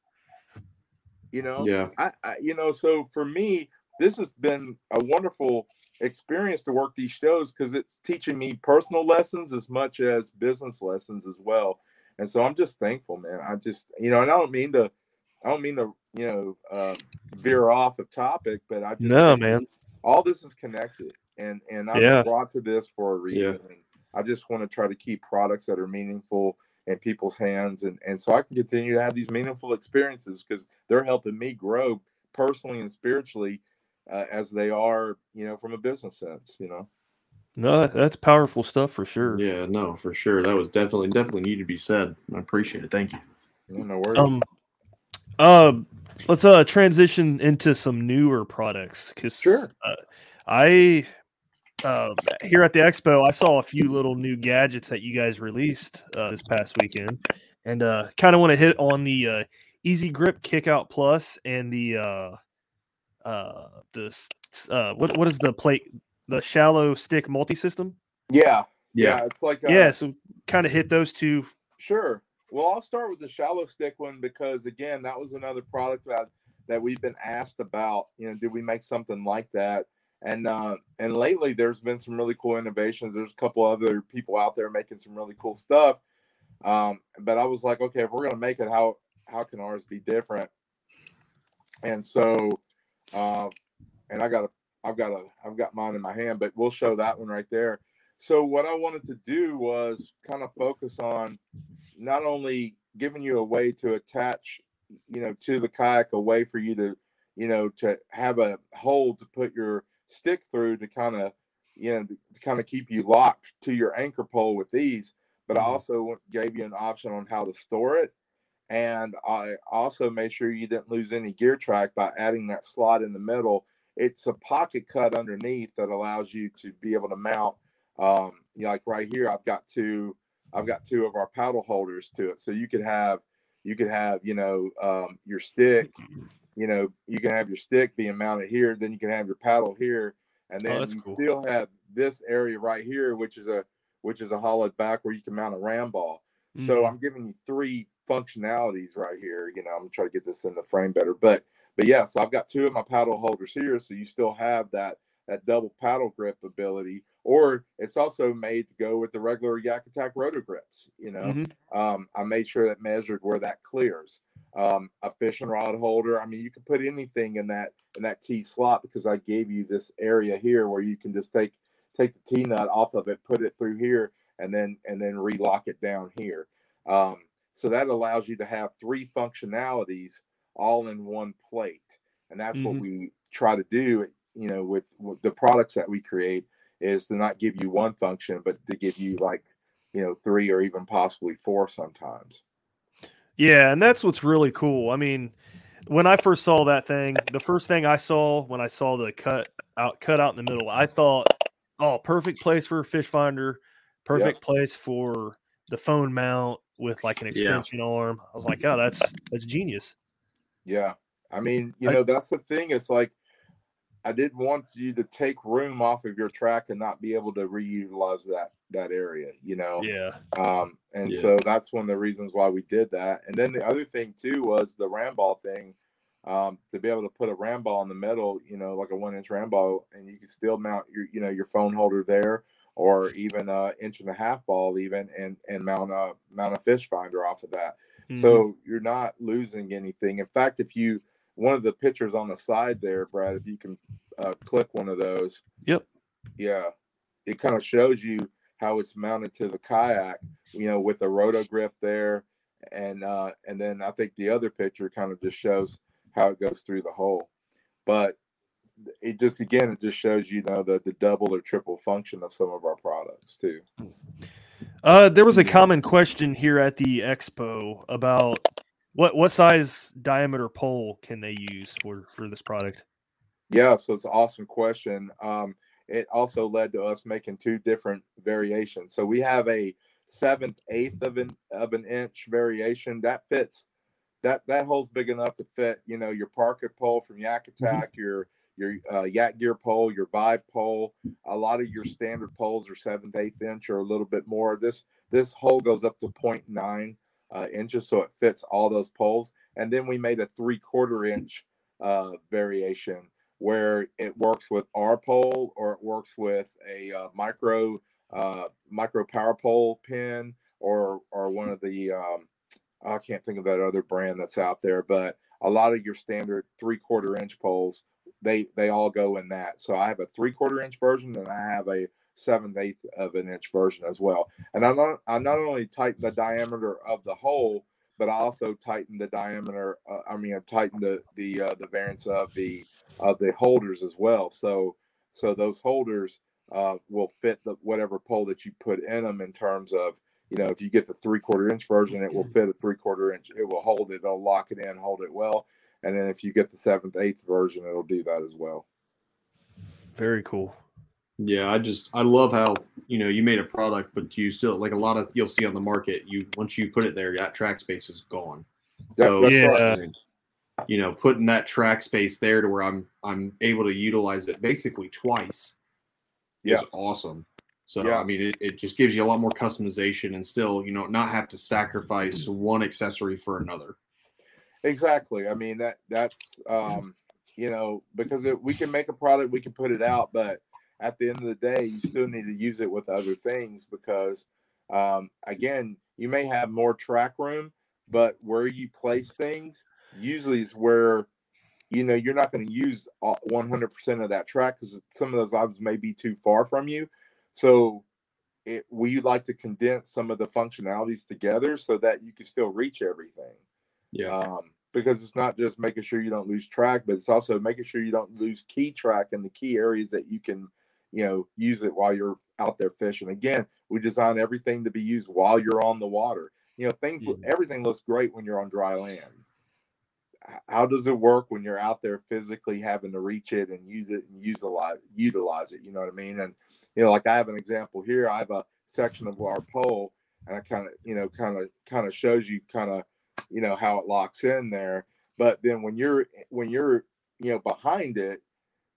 You know, yeah I, I you know, so for me, this has been a wonderful experience to work these shows because it's teaching me personal lessons as much as business lessons as well. And so I'm just thankful, man. I just, you know, and I don't mean to, I don't mean to, you know, uh, veer off of topic, but I just No, man. all this is connected, and and I'm Yeah. brought to this for a reason. And I just want to try to keep products that are meaningful in people's hands, and and so I can continue to have these meaningful experiences because they're helping me grow personally and spiritually uh, as they are, you know, from a business sense, you know. No, that's powerful stuff for sure. Yeah, no, for sure. That was definitely definitely needed to be said. I appreciate it. Thank you. No worries. Um, uh, let's uh transition into some newer products because Sure. uh, I uh, here at the expo I saw a few little new gadgets that you guys released uh, this past weekend, and uh, kind of want to hit on the uh, Easy Grip Kickout Plus and the uh, uh, the s- s- uh, what what is the plate the shallow stick multi system? yeah, Yeah. it's like uh, yeah, so kind of hit those two. Sure. Well, I'll start with the shallow stick one because again, that was another product that that we've been asked about. You know, did we make something like that? And uh, and lately, there's been some really cool innovations. There's a couple other people out there making some really cool stuff. Um, but I was like, okay, if we're gonna make it, how how can ours be different? And so, uh, and I got a, I've got a, I've got mine in my hand, but we'll show that one right there. So what I wanted to do was kind of focus on not only giving you a way to attach, you know, to the kayak, a way for you to, you know, to have a hole to put your stick through to kind of, you know, to kind of keep you locked to your anchor pole with these. But I Mhm. also gave you an option on how to store it. And I also made sure you didn't lose any gear track by adding that slot in the middle. It's a pocket cut underneath that allows you to be able to mount. Um, you know, like right here, I've got two. I've got two of our paddle holders to it, so you could have, you could have, you know, um, your stick. You know, you can have your stick being mounted here, then you can have your paddle here, and Oh, then that's you cool. still have this area right here, which is a which is a hollowed back where you can mount a ram ball. So Mhm. I'm giving you three functionalities right here. You know, I'm trying to get this in the frame better, but but yeah, so I've got two of my paddle holders here, so you still have that that double paddle grip ability, or it's also made to go with the regular Yak Attack RotoGrips. You know, Mhm. um, I made sure that measured where that clears. Um, a fishing rod holder. I mean, you can put anything in that in that T slot because I gave you this area here where you can just take take the T nut off of it, put it through here, and then and then relock it down here. Um, so that allows you to have three functionalities all in one plate, and that's what Mhm. we try to do. You know, with, with the products that we create, is to not give you one function, but to give you like you know three or even possibly four sometimes. Yeah, and that's what's really cool. I mean, when I first saw that thing, the first thing I saw when I saw the cut out cut out in the middle, I thought, "Oh, perfect place for a fish finder, perfect place for the phone mount with like an Yeah. extension arm." I was like, "Oh, that's that's genius." Yeah. I mean, you know, that's the thing. It's like I didn't want you to take room off of your track and not be able to reutilize that that area, you know. Yeah. Um, and Yeah. so that's one of the reasons why we did that. And then the other thing too was the ram ball thing. Um, to be able to put a ram ball in the middle, you know, like a one inch ram ball, and you can still mount your, you know, your phone holder there, or even a inch and a half ball, even, and and mount a mount a fish finder off of that. Mhm. So you're not losing anything. In fact, if you one of the pictures on the side there, Brad, if you can uh, click one of those. Yep. Yeah, it kind of shows you how it's mounted to the kayak. You know, with the roto grip there, and uh, and then I think the other picture kind of just shows how it goes through the hole. But it just again, it just shows you know the the double or triple function of some of our products too. Uh, there was a common question here at the expo about what what size diameter pole can they use for for this product? Yeah, so it's an awesome question. Um, it also led to us making two different variations. So we have a seventh eighth of an of an inch variation that fits. That that hole's big enough to fit. You know your ParkNPole from Yak Attack, your your uh, Yak Gear pole, your Vibe pole. A lot of your standard poles are seventh eighth inch or a little bit more. This this hole goes up to 0.9 uh, inches, so it fits all those poles. And then we made a three quarter inch uh, variation where it works with our pole or it works with a uh, micro uh, micro power pole pin or or one of the um, I can't think of that other brand that's out there, but a lot of your standard three quarter inch poles they they all go in that. So I have a three quarter inch version and I have a seventh eighth of an inch version as well. And I not I not only tighten the diameter of the hole, but I also tighten the diameter. Uh, I mean, I tighten the the uh, the variance of the of the holders as well. So so those holders uh, will fit the whatever pole that you put in them in terms of you know if you get the three quarter inch version, it will fit a three quarter inch. It will hold it. It'll lock it in, hold it well. And then if you get the seventh eighth version, it'll do that as well. Very cool. Yeah, I just I love how you know you made a product, but you still like a lot of you'll see on the market. You once you put it there, that track space is gone. So Yeah. you know, putting that track space there to where I'm I'm able to utilize it basically twice Yeah. is awesome. So Yeah. I mean, it, it just gives you a lot more customization and still you know not have to sacrifice one accessory for another. Exactly. I mean that that's um, you know because it, we can make a product, we can put it out, but at the end of the day, you still need to use it with other things because um, again, you may have more track room, but where you place things usually is where you know you're not going to use 100% of that track because some of those items may be too far from you. So it, we like to condense some of the functionalities together so that you can still reach everything Yeah. um, because it's not just making sure you don't lose track, but it's also making sure you don't lose key track in the key areas that you can, you know, use it while you're out there fishing. Again, we design everything to be used while you're on the water. You know, things, everything looks great when you're on dry land. How does it work when you're out there physically having to reach it and use it and utilize utilize it? You know what I mean? And you know, like I have an example here. I have a section of our pole, and I kind of, you know, kind of, kind of shows you kind of you know how it locks in there but then when you're when you're you know behind it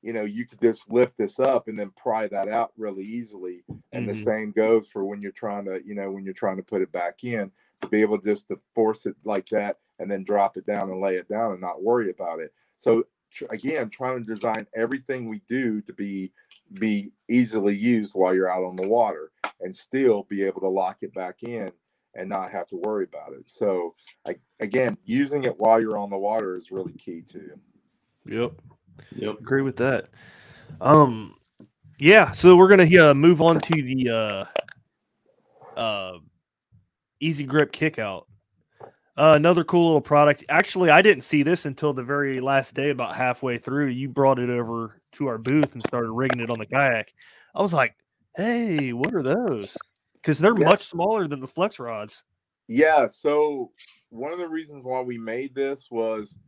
you know you could just lift this up and then pry that out really easily and the Mhm. same goes for when you're trying to you know when you're trying to put it back in to be able just to force it like that and then drop it down and lay it down and not worry about it so tr- again trying to design everything we do to be be easily used while you're out on the water and still be able to lock it back in and not have to worry about it. So, I, again, using it while you're on the water is really key too. Yep. Yep. Agree with that. Um, yeah. So we're gonna uh, move on to the uh, uh, Easy Grip Kickout. Uh, another cool little product. Actually, I didn't see this until the very last day, about halfway through. You brought it over to our booth and started rigging it on the kayak. I was like, "Hey, what are those?" Because they're Yeah. much smaller than the flex rods. Yeah. So, one of the reasons why we made this was,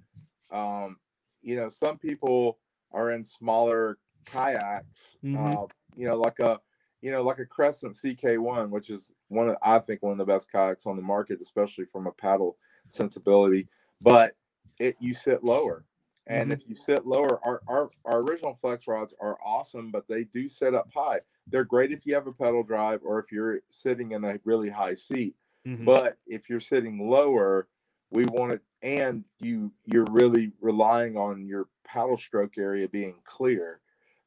um, you know, some people are in smaller kayaks, Mhm. uh, you know, like a, you know, like a Crescent CK1, which is one of, I think, one of the best kayaks on the market, especially from a paddle sensibility. But it, you sit lower. And if you sit lower, our, our, our original flex rods are awesome, but they do sit up high. They're great if you have a pedal drive or if you're sitting in a really high seat. Mhm. But if you're sitting lower, we want it, and you you're really relying on your paddle stroke area being clear.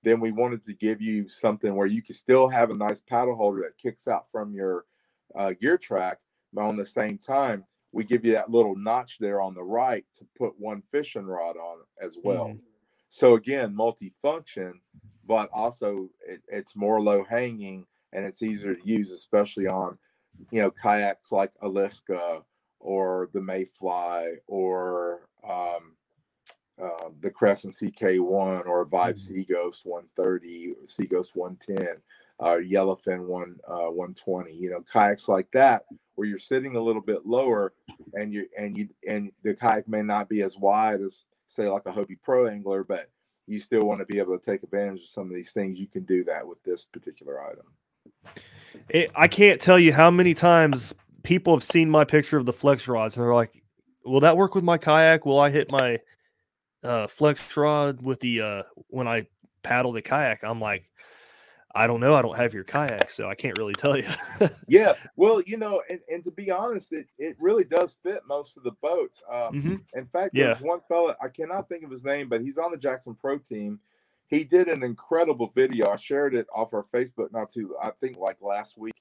Then we wanted to give you something where you can still have a nice paddle holder that kicks out from your uh, gear track, but on the same time, we give you that little notch there on the right to put one fishing rod on as well. Mhm. So again, multifunction, but also it, it's more low hanging and it's easier to use, especially on you know kayaks like a Liska or the Mayfly or um, uh, the Crescent CK1 or Vibe Seaghost 130, Seaghost 110, uh, Yellowfin 1 uh, 120. You know kayaks like that where you're sitting a little bit lower and you and you and the kayak may not be as wide as say like a Hobie Pro angler, but you still want to be able to take advantage of some of these things. You can do that with this particular item. It, I can't tell you how many times people have seen my picture of the flex rods and they're like, "Will that work with my kayak? Will I hit my uh, flex rod with the uh, when I paddle the kayak?" I'm like, "I don't know. I don't have your kayak, so I can't really tell you." Yeah, well, you know, and, and to be honest, it, it really does fit most of the boats. Um, Mhm. In fact, Yeah. there's one fella I cannot think of his name, but he's on the Jackson Pro team. He did an incredible video. I shared it off our Facebook not too, I think, like last week.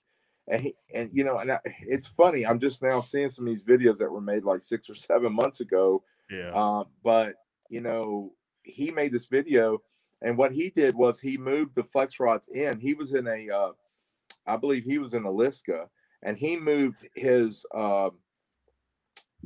And he, and you know, and I, it's funny. I'm just now seeing some of these videos that were made like six or seven months ago. Yeah. Um, but you know, he made this video, And what he did was he moved the flex rods in. He was in a, uh, I believe he was in a Liska, and he moved his uh,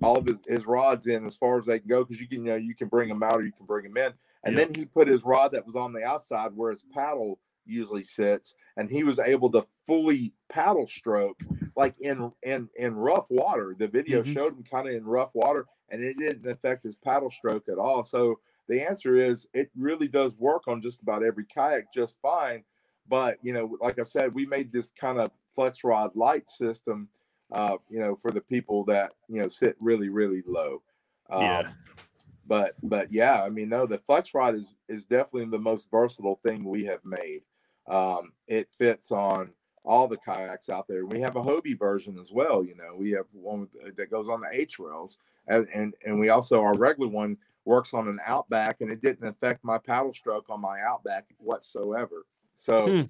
all of his, his rods in as far as they can go because you can you know you can bring them out or you can bring them in. And then he put his rod that was on the outside where his paddle usually sits, and he was able to fully paddle stroke like in in in rough water. The video Mhm. showed him kind of in rough water, and it didn't affect his paddle stroke at all. So the answer is it really does work on just about every kayak just fine. But you know, like I said, we made this kind of flex rod light system, uh, you know, for the people that you know sit really really low. Um, Yeah. But but yeah, I mean, no, the flex rod is is definitely the most versatile thing we have made. Um, it fits on all the kayaks out there. We have a Hobie version as well. You know, we have one with, that goes on the H rails, and, and and we also our regular one works on an Outback, and it didn't affect my paddle stroke on my Outback whatsoever. So Hmm.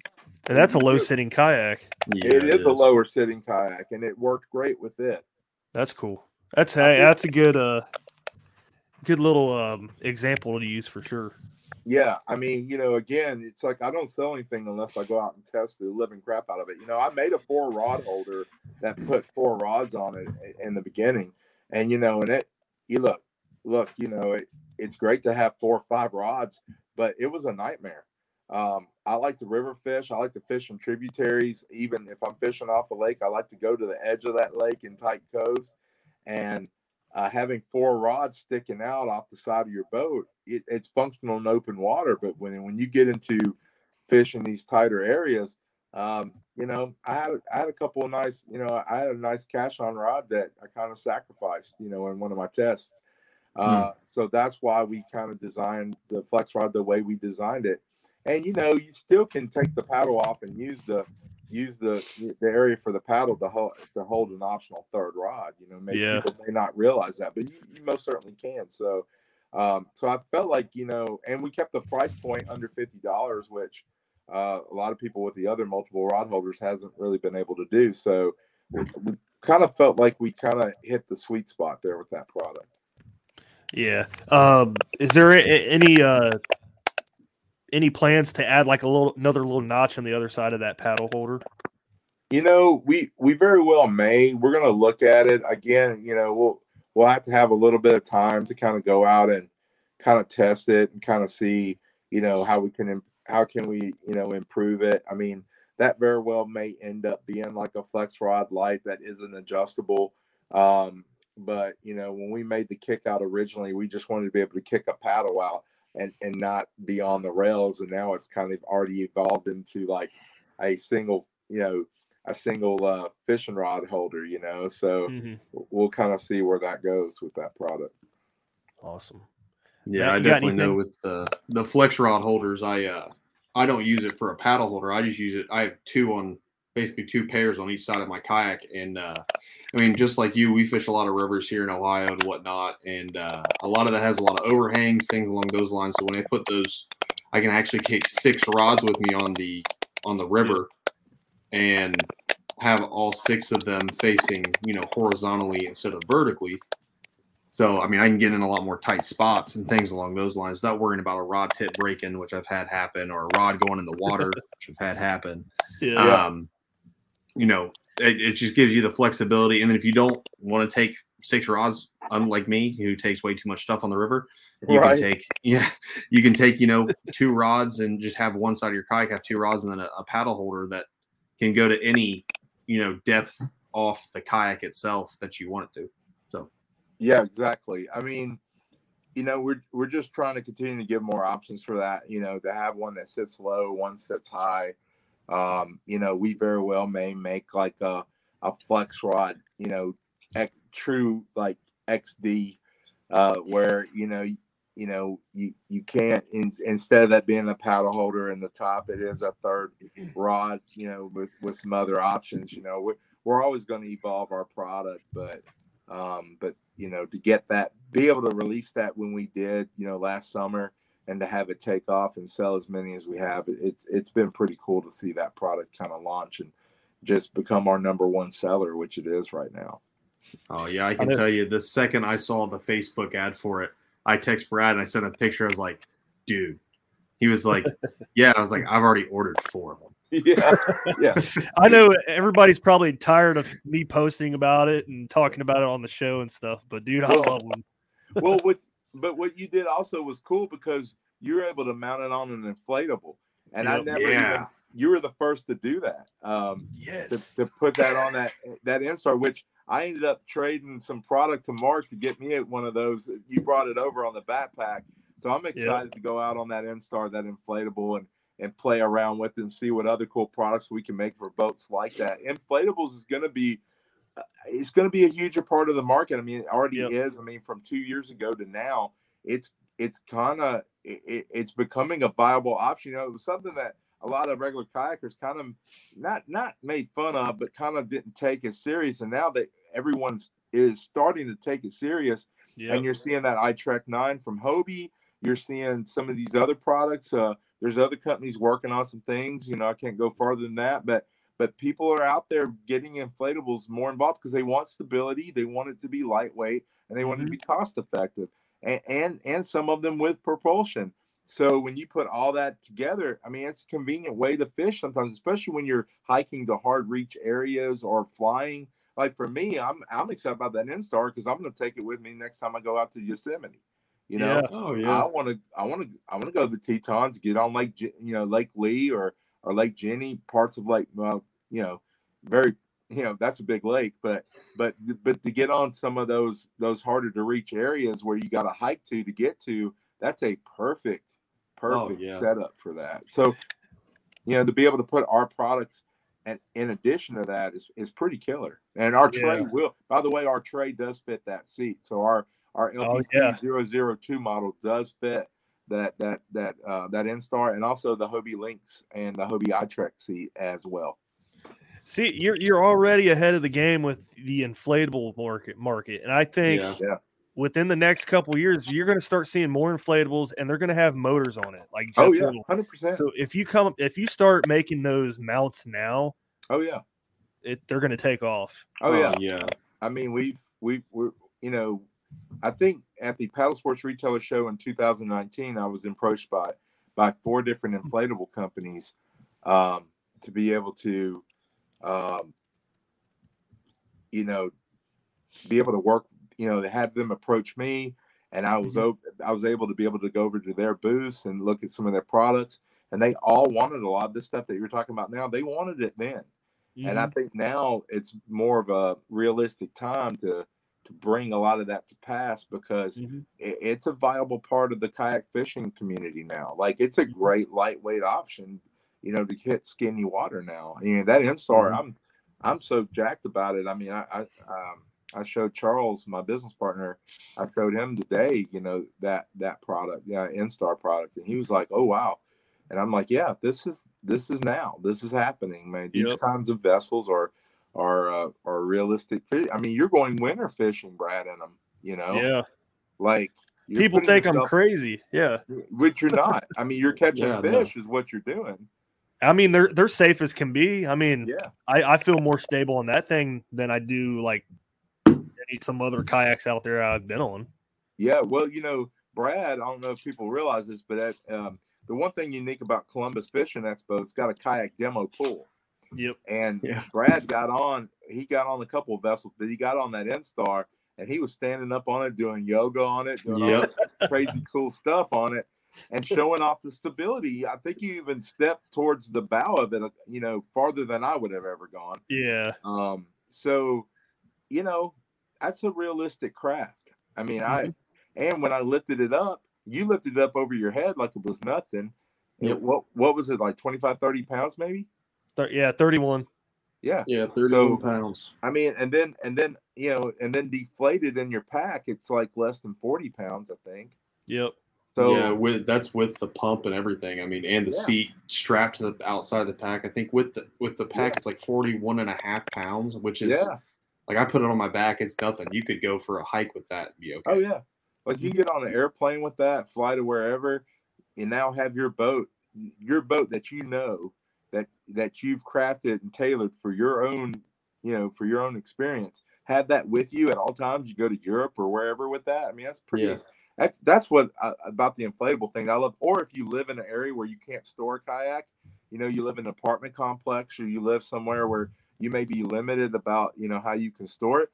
And that's a low sitting kayak. Yeah, it is a lower sitting kayak, and it worked great with it. That's cool. That's hey, that's a good uh good little um example to use for sure. Yeah, I mean, you know, again, it's like I don't sell anything unless I go out and test the living crap out of it. You know, I made a four rod holder that put four rods on it in the beginning, and you know, and it, you look, look, you know, it, it's great to have four or five rods, but it was a nightmare. Um, I like to river fish. I like to fish in tributaries. Even if I'm fishing off a lake, I like to go to the edge of that lake in tight coves, and uh, having four rods sticking out off the side of your boat, it, it's functional in open water. But when when you get into fishing these tighter areas, um, you know, I had I had a couple of nice, you know, I had a nice cash on rod that I kind of sacrificed, you know, in one of my tests. Uh, So that's why we kind of designed the flex rod the way we designed it. And you know, you still can take the paddle off and use the use the the area for the paddle to hold to hold an optional third rod. You know, maybe Yeah. people may not realize that, but you, you most certainly can. So, um, so I felt like you know, and we kept the price point under fifty dollars, which uh, a lot of people with the other multiple rod holders hasn't really been able to do. So, we, we kind of felt like we kind of hit the sweet spot there with that product. Yeah. Um is there any uh any plans to add like a little another little notch on the other side of that paddle holder? You know, we we very well may. We're gonna look at it again. You know, we'll we'll have to have a little bit of time to kind of go out and kind of test it and kind of see, you know, how we can how can we you know improve it. I mean, that very well may end up being like a flex rod light that isn't adjustable. Um, but you know, when we made the kick out originally, we just wanted to be able to kick a paddle out and and not be on the rails. And now it's kind of already evolved into like a single, you know, a single uh, fishing rod holder. You know, so Mhm. we'll kind of see where that goes with that product. Awesome. Yeah, Matt, I definitely know with the the flex rod holders, I uh I don't use it for a paddle holder. I just use it. I have two on basically two pairs on each side of my kayak, and uh, I mean, just like you, we fish a lot of rivers here in Ohio and whatnot, and uh, a lot of that has a lot of overhangs, things along those lines. So when I put those, I can actually take six rods with me on the on the river, and have all six of them facing, you know, horizontally instead of vertically. So, I mean, I can get in a lot more tight spots and things along those lines without worrying about a rod tip breaking, which I've had happen, or a rod going in the water, which I've had happen. Yeah. Um, you know, it, it just gives you the flexibility. And then if you don't want to take six rods, unlike me, who takes way too much stuff on the river, you Right. can take, yeah, you can take, you know, two rods and just have one side of your kayak have two rods and then a, a paddle holder that can go to any, you know, depth off the kayak itself that you want it to. So, Yeah, exactly. I mean, you know, we're we're just trying to continue to give more options for that. You know, to have one that sits low, one sits high. Um, you know, we very well may make like a a flex rod. You know, X, true like XD, uh, where you know. You know, you you can't in, instead of that being a paddle holder in the top, it is a third rod. You know, with with some other options. You know, we're we're always going to evolve our product, but um, but you know, to get that, be able to release that when we did, you know, last summer, and to have it take off and sell as many as we have, it's it's been pretty cool to see that product kind of launch and just become our number one seller, which it is right now. Oh yeah, I can know- tell you. The second I saw the Facebook ad for it, I text Brad and I sent a picture. I was like, "Dude, He was like, "Yeah." I was like, "I've already ordered four of them." yeah, yeah. I know everybody's probably tired of me posting about it and talking about it on the show and stuff, but dude, I Well, love them. Well, what but what you did also was cool because you were able to mount it on an inflatable, and I never Yeah. even you were the first to do that. Um, to, Yes. to put that on that that instar, which I ended up trading some product to Mark to get me one of those. You brought it over on the backpack, so I'm excited to go out on that instar, that inflatable, and and play around with it and see what other cool products we can make for boats like that. Inflatables is going to be it's going to be a huger part of the market. I mean, it already Yep. is. I mean, from two years ago to now, it's it's kind of it, it's becoming a viable option. You know, it was something that a lot of regular kayakers kind of not not made fun of, but kind of didn't take as serious. And now that everyone's is starting to take it serious, Yeah. and you're seeing that iTrek nine from Hobie. You're seeing some of these other products. Uh, there's other companies working on some things. You know, I can't go farther than that, but but people are out there getting inflatables more involved because they want stability, they want it to be lightweight, and they want it to mm-hmm. be cost effective, and, and and some of them with propulsion. So when you put all that together, I mean, it's a convenient way to fish sometimes, especially when you're hiking to hard reach areas or flying. Like for me, I'm I'm excited about that Instar because I'm going to take it with me next time I go out to Yosemite. You know, Yeah. Oh I want to, I want to, I want to go to the Tetons, get on Lake, you know, Lake Leigh or or Lake Jenny, parts of Lake, well, you know, very, you know, that's a big lake, but but but to get on some of those those harder to reach areas where you got to hike to to get to, that's a perfect, oh, perfect yeah. setup for that. So, you know, to be able to put our products. And in addition to that, is is pretty killer. And our tray will. By the way, our tray does fit that seat. So our our Oh, LPT yeah. 002 model does fit that that that uh, that Instar and also the Hobie Lynx and the Hobie iTrek seat as well. See, you're you're already ahead of the game with the inflatable market market, and I think Yeah. within the next couple of years, you're going to start seeing more inflatables, and they're going to have motors on it, like Oh yeah, hundred percent. So if you come, if you start making those mounts now, Oh yeah, it they're going to take off. oh yeah. yeah. I mean, we've we've we're you know, I think at the Paddle Sports Retailer Show in 2019, I was approached by by four different inflatable companies um, to be able to, um, you know, be able to work. You know, to have them approach me, and I was o- I was able to be able to go over to their booths and look at some of their products, and they all wanted a lot of this stuff that you're talking about now. They wanted it then. And I think now it's more of a realistic time to to bring a lot of that to pass because Mhm. it, it's a viable part of the kayak fishing community now. Like it's a great lightweight option, you know, to hit skinny water now. You know that Instar, I'm I'm so jacked about it. I mean, I I, um, I showed Charles, my business partner, I showed him today, you know, that that product, yeah, Instar product, and he was like, "Oh wow." And I'm like, yeah, this is this is now. This is happening, man. These Yep. kinds of vessels are are uh, are realistic. Fish. I mean, you're going winter fishing, Brad, in them. You know, yeah, like people putting think I'm crazy. Yeah, which you're not. I mean, you're catching Yeah, no. fish is what you're doing. I mean they're they're safe as can be. I mean, Yeah, I I feel more stable on that thing than I do like any some other kayaks out there I've been on. yeah. Well, you know, Brad. I don't know if people realize this, but at, um, the one thing unique about Columbus Fishing Expo, it's got a kayak demo pool. Yep. And Yeah. Brad got on, he got on a couple of vessels, but he got on that Instar and he was standing up on it, doing yoga on it, doing all Yep. this crazy cool stuff on it, and showing off the stability. I think you even stepped towards the bow of it, you know, farther than I would have ever gone. Yeah. Um, so, you know, that's a realistic craft. I mean, I, and when I lifted it up, you lifted it up over your head like it was nothing. And Yep. What, what was it, like 25, 30 pounds maybe? Thir- yeah, 31. Yeah. Yeah, 31 So- pounds. I mean, and then and then you know, and then deflated in your pack, it's like less than forty pounds, I think. Yep. So yeah, with that's with the pump and everything. I mean, and the Yeah. seat strapped to the outside of the pack. I think with the with the pack, Yeah. it's like 41 and a half pounds, which is yeah, like I put it on my back. It's nothing. You could go for a hike with that. and Be okay. oh yeah, like you mm-hmm. get on an airplane with that, fly to wherever, and now have your boat, your boat that you know that that you've crafted and tailored for your own, you know, for your own experience. Have that with you at all times. You go to Europe or wherever with that. I mean, that's pretty. Yeah. that's that's what I, about the inflatable thing I love. Or if you live in an area where you can't store a kayak, you know, you live in an apartment complex or you live somewhere where you may be limited about you know how you can store it.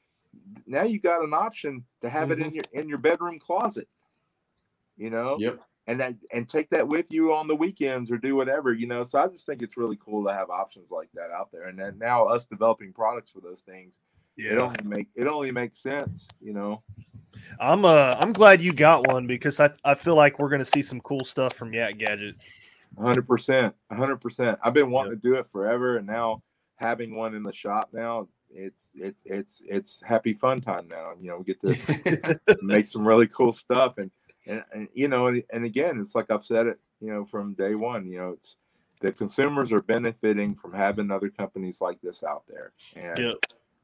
Now you got an option to have mm-hmm. it in mm-hmm. your in your bedroom closet. You know. Yep. And that and take that with you on the weekends or do whatever you know. So I just think it's really cool to have options like that out there. And then now us developing products for those things, yeah. it only make it only makes sense. You know. I'm uh I'm glad you got one because I, I feel like we're gonna see some cool stuff from Yak Gadget. Hundred percent, hundred percent. I've been wanting yep. to do it forever, and now having one in the shop now, it's it's it's it's happy fun time now. You know, we get to make some really cool stuff, and, and and you know, and, and again, it's like I've said it, you know, from day one. You know, it's the consumers are benefiting from having other companies like this out there, and yep.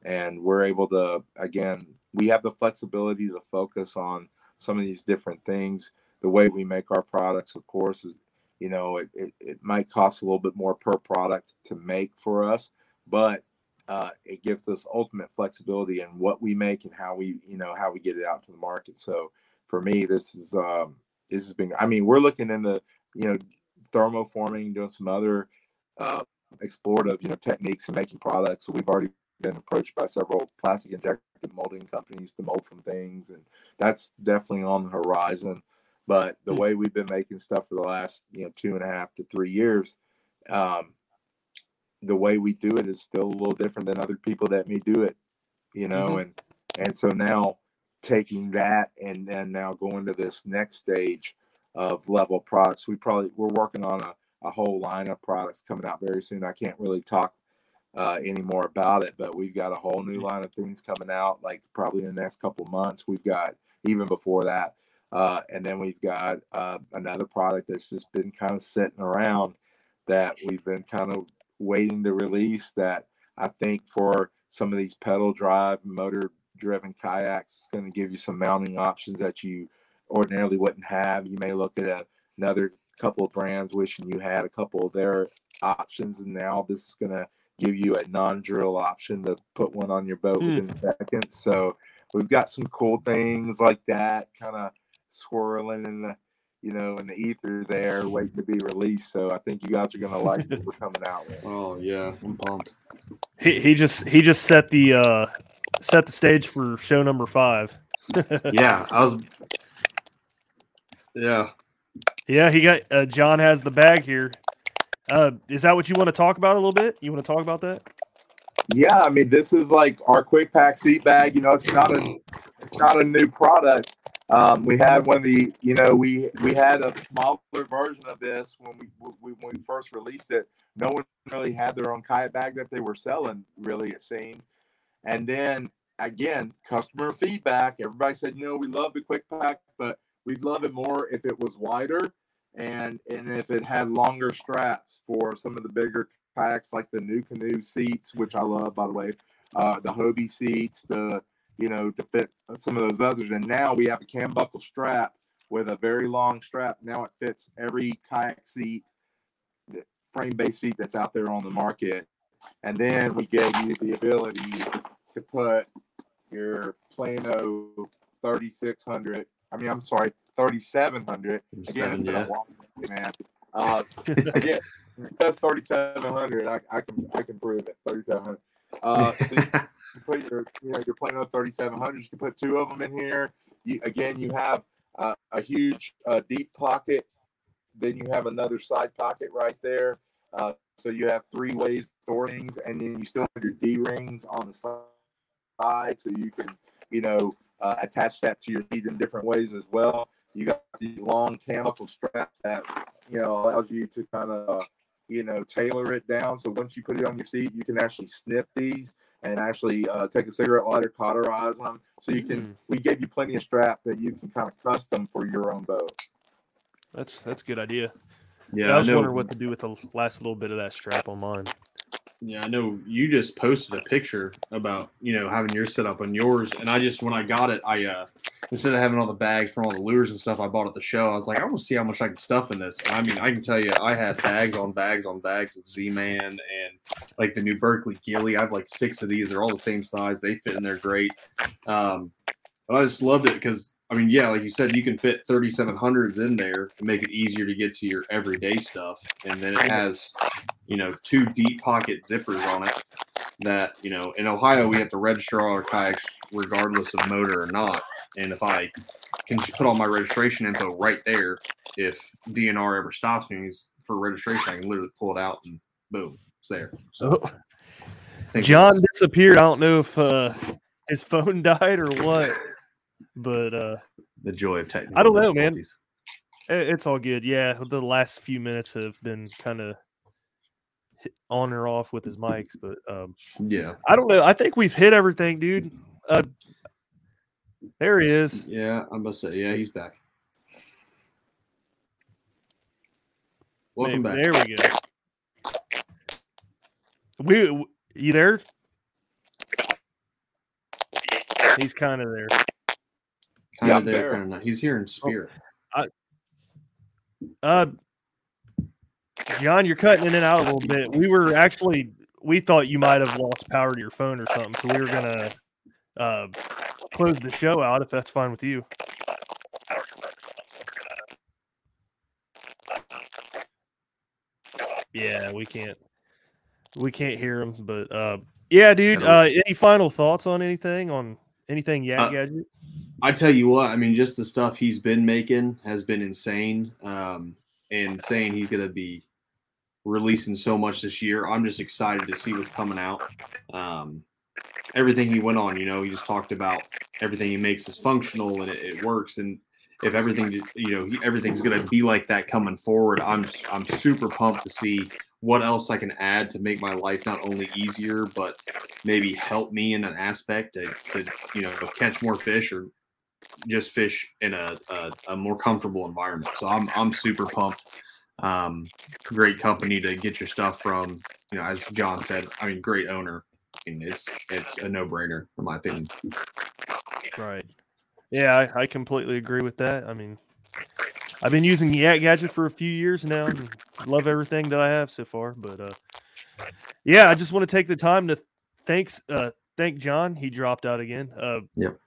and we're able to again we have the flexibility to focus on some of these different things. The way we make our products, of course, is you know it, it, it might cost a little bit more per product to make for us, but uh, it gives us ultimate flexibility in what we make and how we you know how we get it out to the market. So for me, this is um, this has been. I mean, we're looking into you know thermoforming, doing some other uh, explorative you know techniques and making products. So we've already been approached by several plastic injected molding companies to mold some things, and that's definitely on the horizon. But the hmm. way we've been making stuff for the last you know two and a half to three years, um, the way we do it is still a little different than other people that may do it, you know, mm-hmm. and and so now taking that and then now going to this next stage of level products, we probably we're working on a, a whole line of products coming out very soon. I can't really talk uh, any more about it, but we've got a whole new line of things coming out, like probably in the next couple months. We've got even before that, uh, and then we've got uh, another product that's just been kind of sitting around that we've been kind of waiting to release. That I think for some of these pedal drive, motor driven kayaks, is going to give you some mounting options that you ordinarily wouldn't have. You may look at a, another couple of brands wishing you had a couple of their options, and now this is going to give you a non-drill option to put one on your boat mm. within seconds. So we've got some cool things like that, kind of swirling in the you know in the ether there, waiting to be released. So I think you guys are gonna like what we're coming out with. Oh yeah, I'm pumped. He he just he just set the uh set the stage for show number five. yeah, I was. Yeah. Yeah, he got uh, John has the bag here. Uh, is that what you want to talk about a little bit? You want to talk about that? Yeah, I mean, this is like our quick pack seat bag. You know, it's not a it's not a new product. Um, we had one of the, you know, we we had a smaller version of this when we, we when we first released it. No one really had their own kayak bag that they were selling. Really, it seemed. And then again, customer feedback. Everybody said, you know, we love the quick pack, but we'd love it more if it was wider and and if it had longer straps for some of the bigger kayaks like the new canoe seats, which I love by the way, uh, the Hobie seats, the you know to fit some of those others. And now we have a cam buckle strap with a very long strap. Now it fits every kayak seat, frame base seat that's out there on the market. And then we gave you the ability to put your Plano 3600. I mean, I'm sorry, 3700. Again, it's been yeah. a long man. Uh, again, it says 3700. I, I can I can prove it. 3700. Uh, so you put your you know your Plano 3700s. You can put two of them in here. You, again, you have uh, a huge uh, deep pocket. Then you have another side pocket right there. Uh, so you have three ways to store things, and then you still have your D rings on the side, so you can you know uh, attach that to your feet in different ways as well. You got these long cam buckle straps that you know allows you to kind of you know tailor it down. So once you put it on your seat, you can actually snip these and actually uh, take a cigarette lighter, cauterize them. So you can. Mm. We gave you plenty of strap that you can kind of custom for your own boat. That's that's a good idea. Yeah, I was I wondering what to do with the last little bit of that strap on mine. Yeah, I know you just posted a picture about you know having your setup on yours, and I just when I got it, I uh instead of having all the bags from all the lures and stuff I bought at the show, I was like, I want to see how much I can stuff in this. And I mean, I can tell you, I had bags on bags on bags of Z-Man and like the new Berkley Gilly. I have like six of these. They're all the same size. They fit in there great. Um, but I just loved it because I mean, yeah, like you said, you can fit 3700s in there to make it easier to get to your everyday stuff. And then it has, you know, two deep pocket zippers on it that, you know, in Ohio, we have to register all our kayaks regardless of motor or not. And if I can just put all my registration info right there, if DNR ever stops me for registration, I can literally pull it out and boom, it's there. So, oh. John disappeared. I don't know if uh, his phone died or what. But uh the joy of technical. I don't know, man. It's all good. Yeah, the last few minutes have been kind of on or off with his mics, but um yeah, I don't know. I think we've hit everything, dude. Uh, there he is. Yeah, I'm about to say, yeah, he's back. Welcome Maybe, back. There we go. We, you there? He's kind of there. Kind of there, kind of. He's here in oh, spirit. Oh, I, uh, John, you're cutting in and out a little bit. We were actually, we thought you might have lost power to your phone or something, so we were gonna uh, close the show out if that's fine with you. Yeah, we can't, we can't hear him, but uh, yeah, dude. Uh, any final thoughts on anything on anything? Yeah, uh, gadget. I tell you what, I mean, just the stuff he's been making has been insane. Um, and saying he's going to be releasing so much this year, I'm just excited to see what's coming out. Um, everything he went on, you know, he just talked about everything he makes is functional and it, it works. And if everything, you know, everything's going to be like that coming forward, I'm I'm super pumped to see what else I can add to make my life not only easier, but maybe help me in an aspect to, to you know, catch more fish or just fish in a, a, a, more comfortable environment. So I'm I'm super pumped. Um, great company to get your stuff from. You know, as John said, I mean, great owner. I mean, it's it's a no brainer in my opinion. Right. Yeah, I, I completely agree with that. I mean, I've been using Yak Gadget for a few years now. And love everything that I have so far. But uh, yeah, I just want to take the time to thanks uh, thank John. He dropped out again. Uh, yep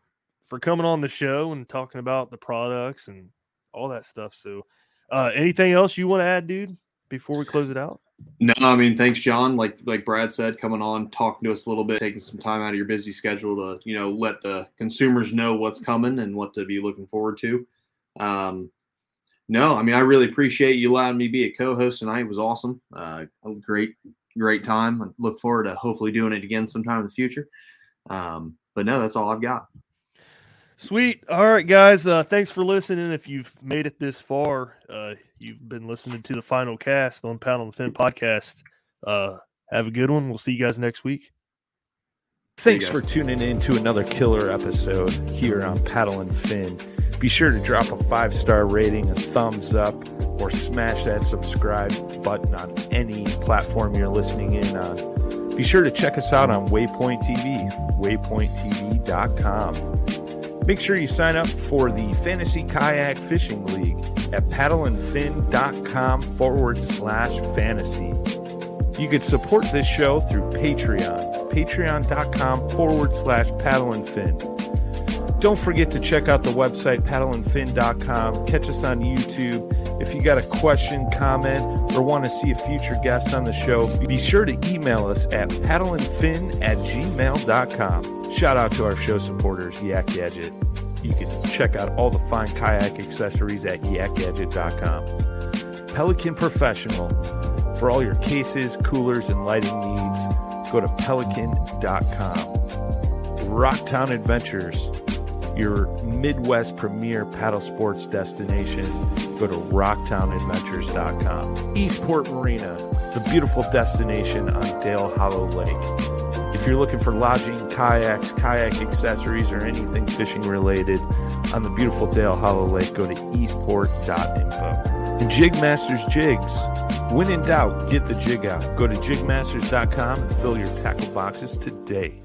for coming on the show and talking about the products and all that stuff. So, uh, anything else you want to add, dude, before we close it out? No, I mean, thanks, John. Like like Brad said, coming on, talking to us a little bit, taking some time out of your busy schedule to you know let the consumers know what's coming and what to be looking forward to. Um, no, I mean, I really appreciate you allowing me to be a co-host tonight. It was awesome. Uh, great, great time. I look forward to hopefully doing it again sometime in the future. Um, but no, that's all I've got. Sweet. All right, guys. Uh, thanks for listening. If you've made it this far, uh, you've been listening to the final cast on Paddle and Fin podcast. Uh, have a good one. We'll see you guys next week. Thanks for tuning in to another killer episode here on Paddle and Fin. Be sure to drop a five star rating, a thumbs up, or smash that subscribe button on any platform you're listening in on. Be sure to check us out on Waypoint TV, waypointtv.com. Make sure you sign up for the Fantasy Kayak Fishing League at paddleandfin.com forward slash fantasy. You could support this show through Patreon, patreon.com forward slash paddle and fin. Don't forget to check out the website paddleandfin.com. Catch us on YouTube. If you got a question, comment, or want to see a future guest on the show, be sure to email us at paddleandfin at gmail.com. Shout out to our show supporters, Yak Gadget. You can check out all the fine kayak accessories at yakgadget.com. Pelican Professional. For all your cases, coolers, and lighting needs, go to pelican.com. Rocktown Adventures, your Midwest premier paddle sports destination. Go to rocktownadventures.com. Eastport Marina, the beautiful destination on Dale Hollow Lake. If you're looking for lodging, kayaks, kayak accessories, or anything fishing related on the beautiful Dale Hollow Lake, go to eastport.info. And Jigmasters Jigs. When in doubt, get the jig out. Go to jigmasters.com and fill your tackle boxes today.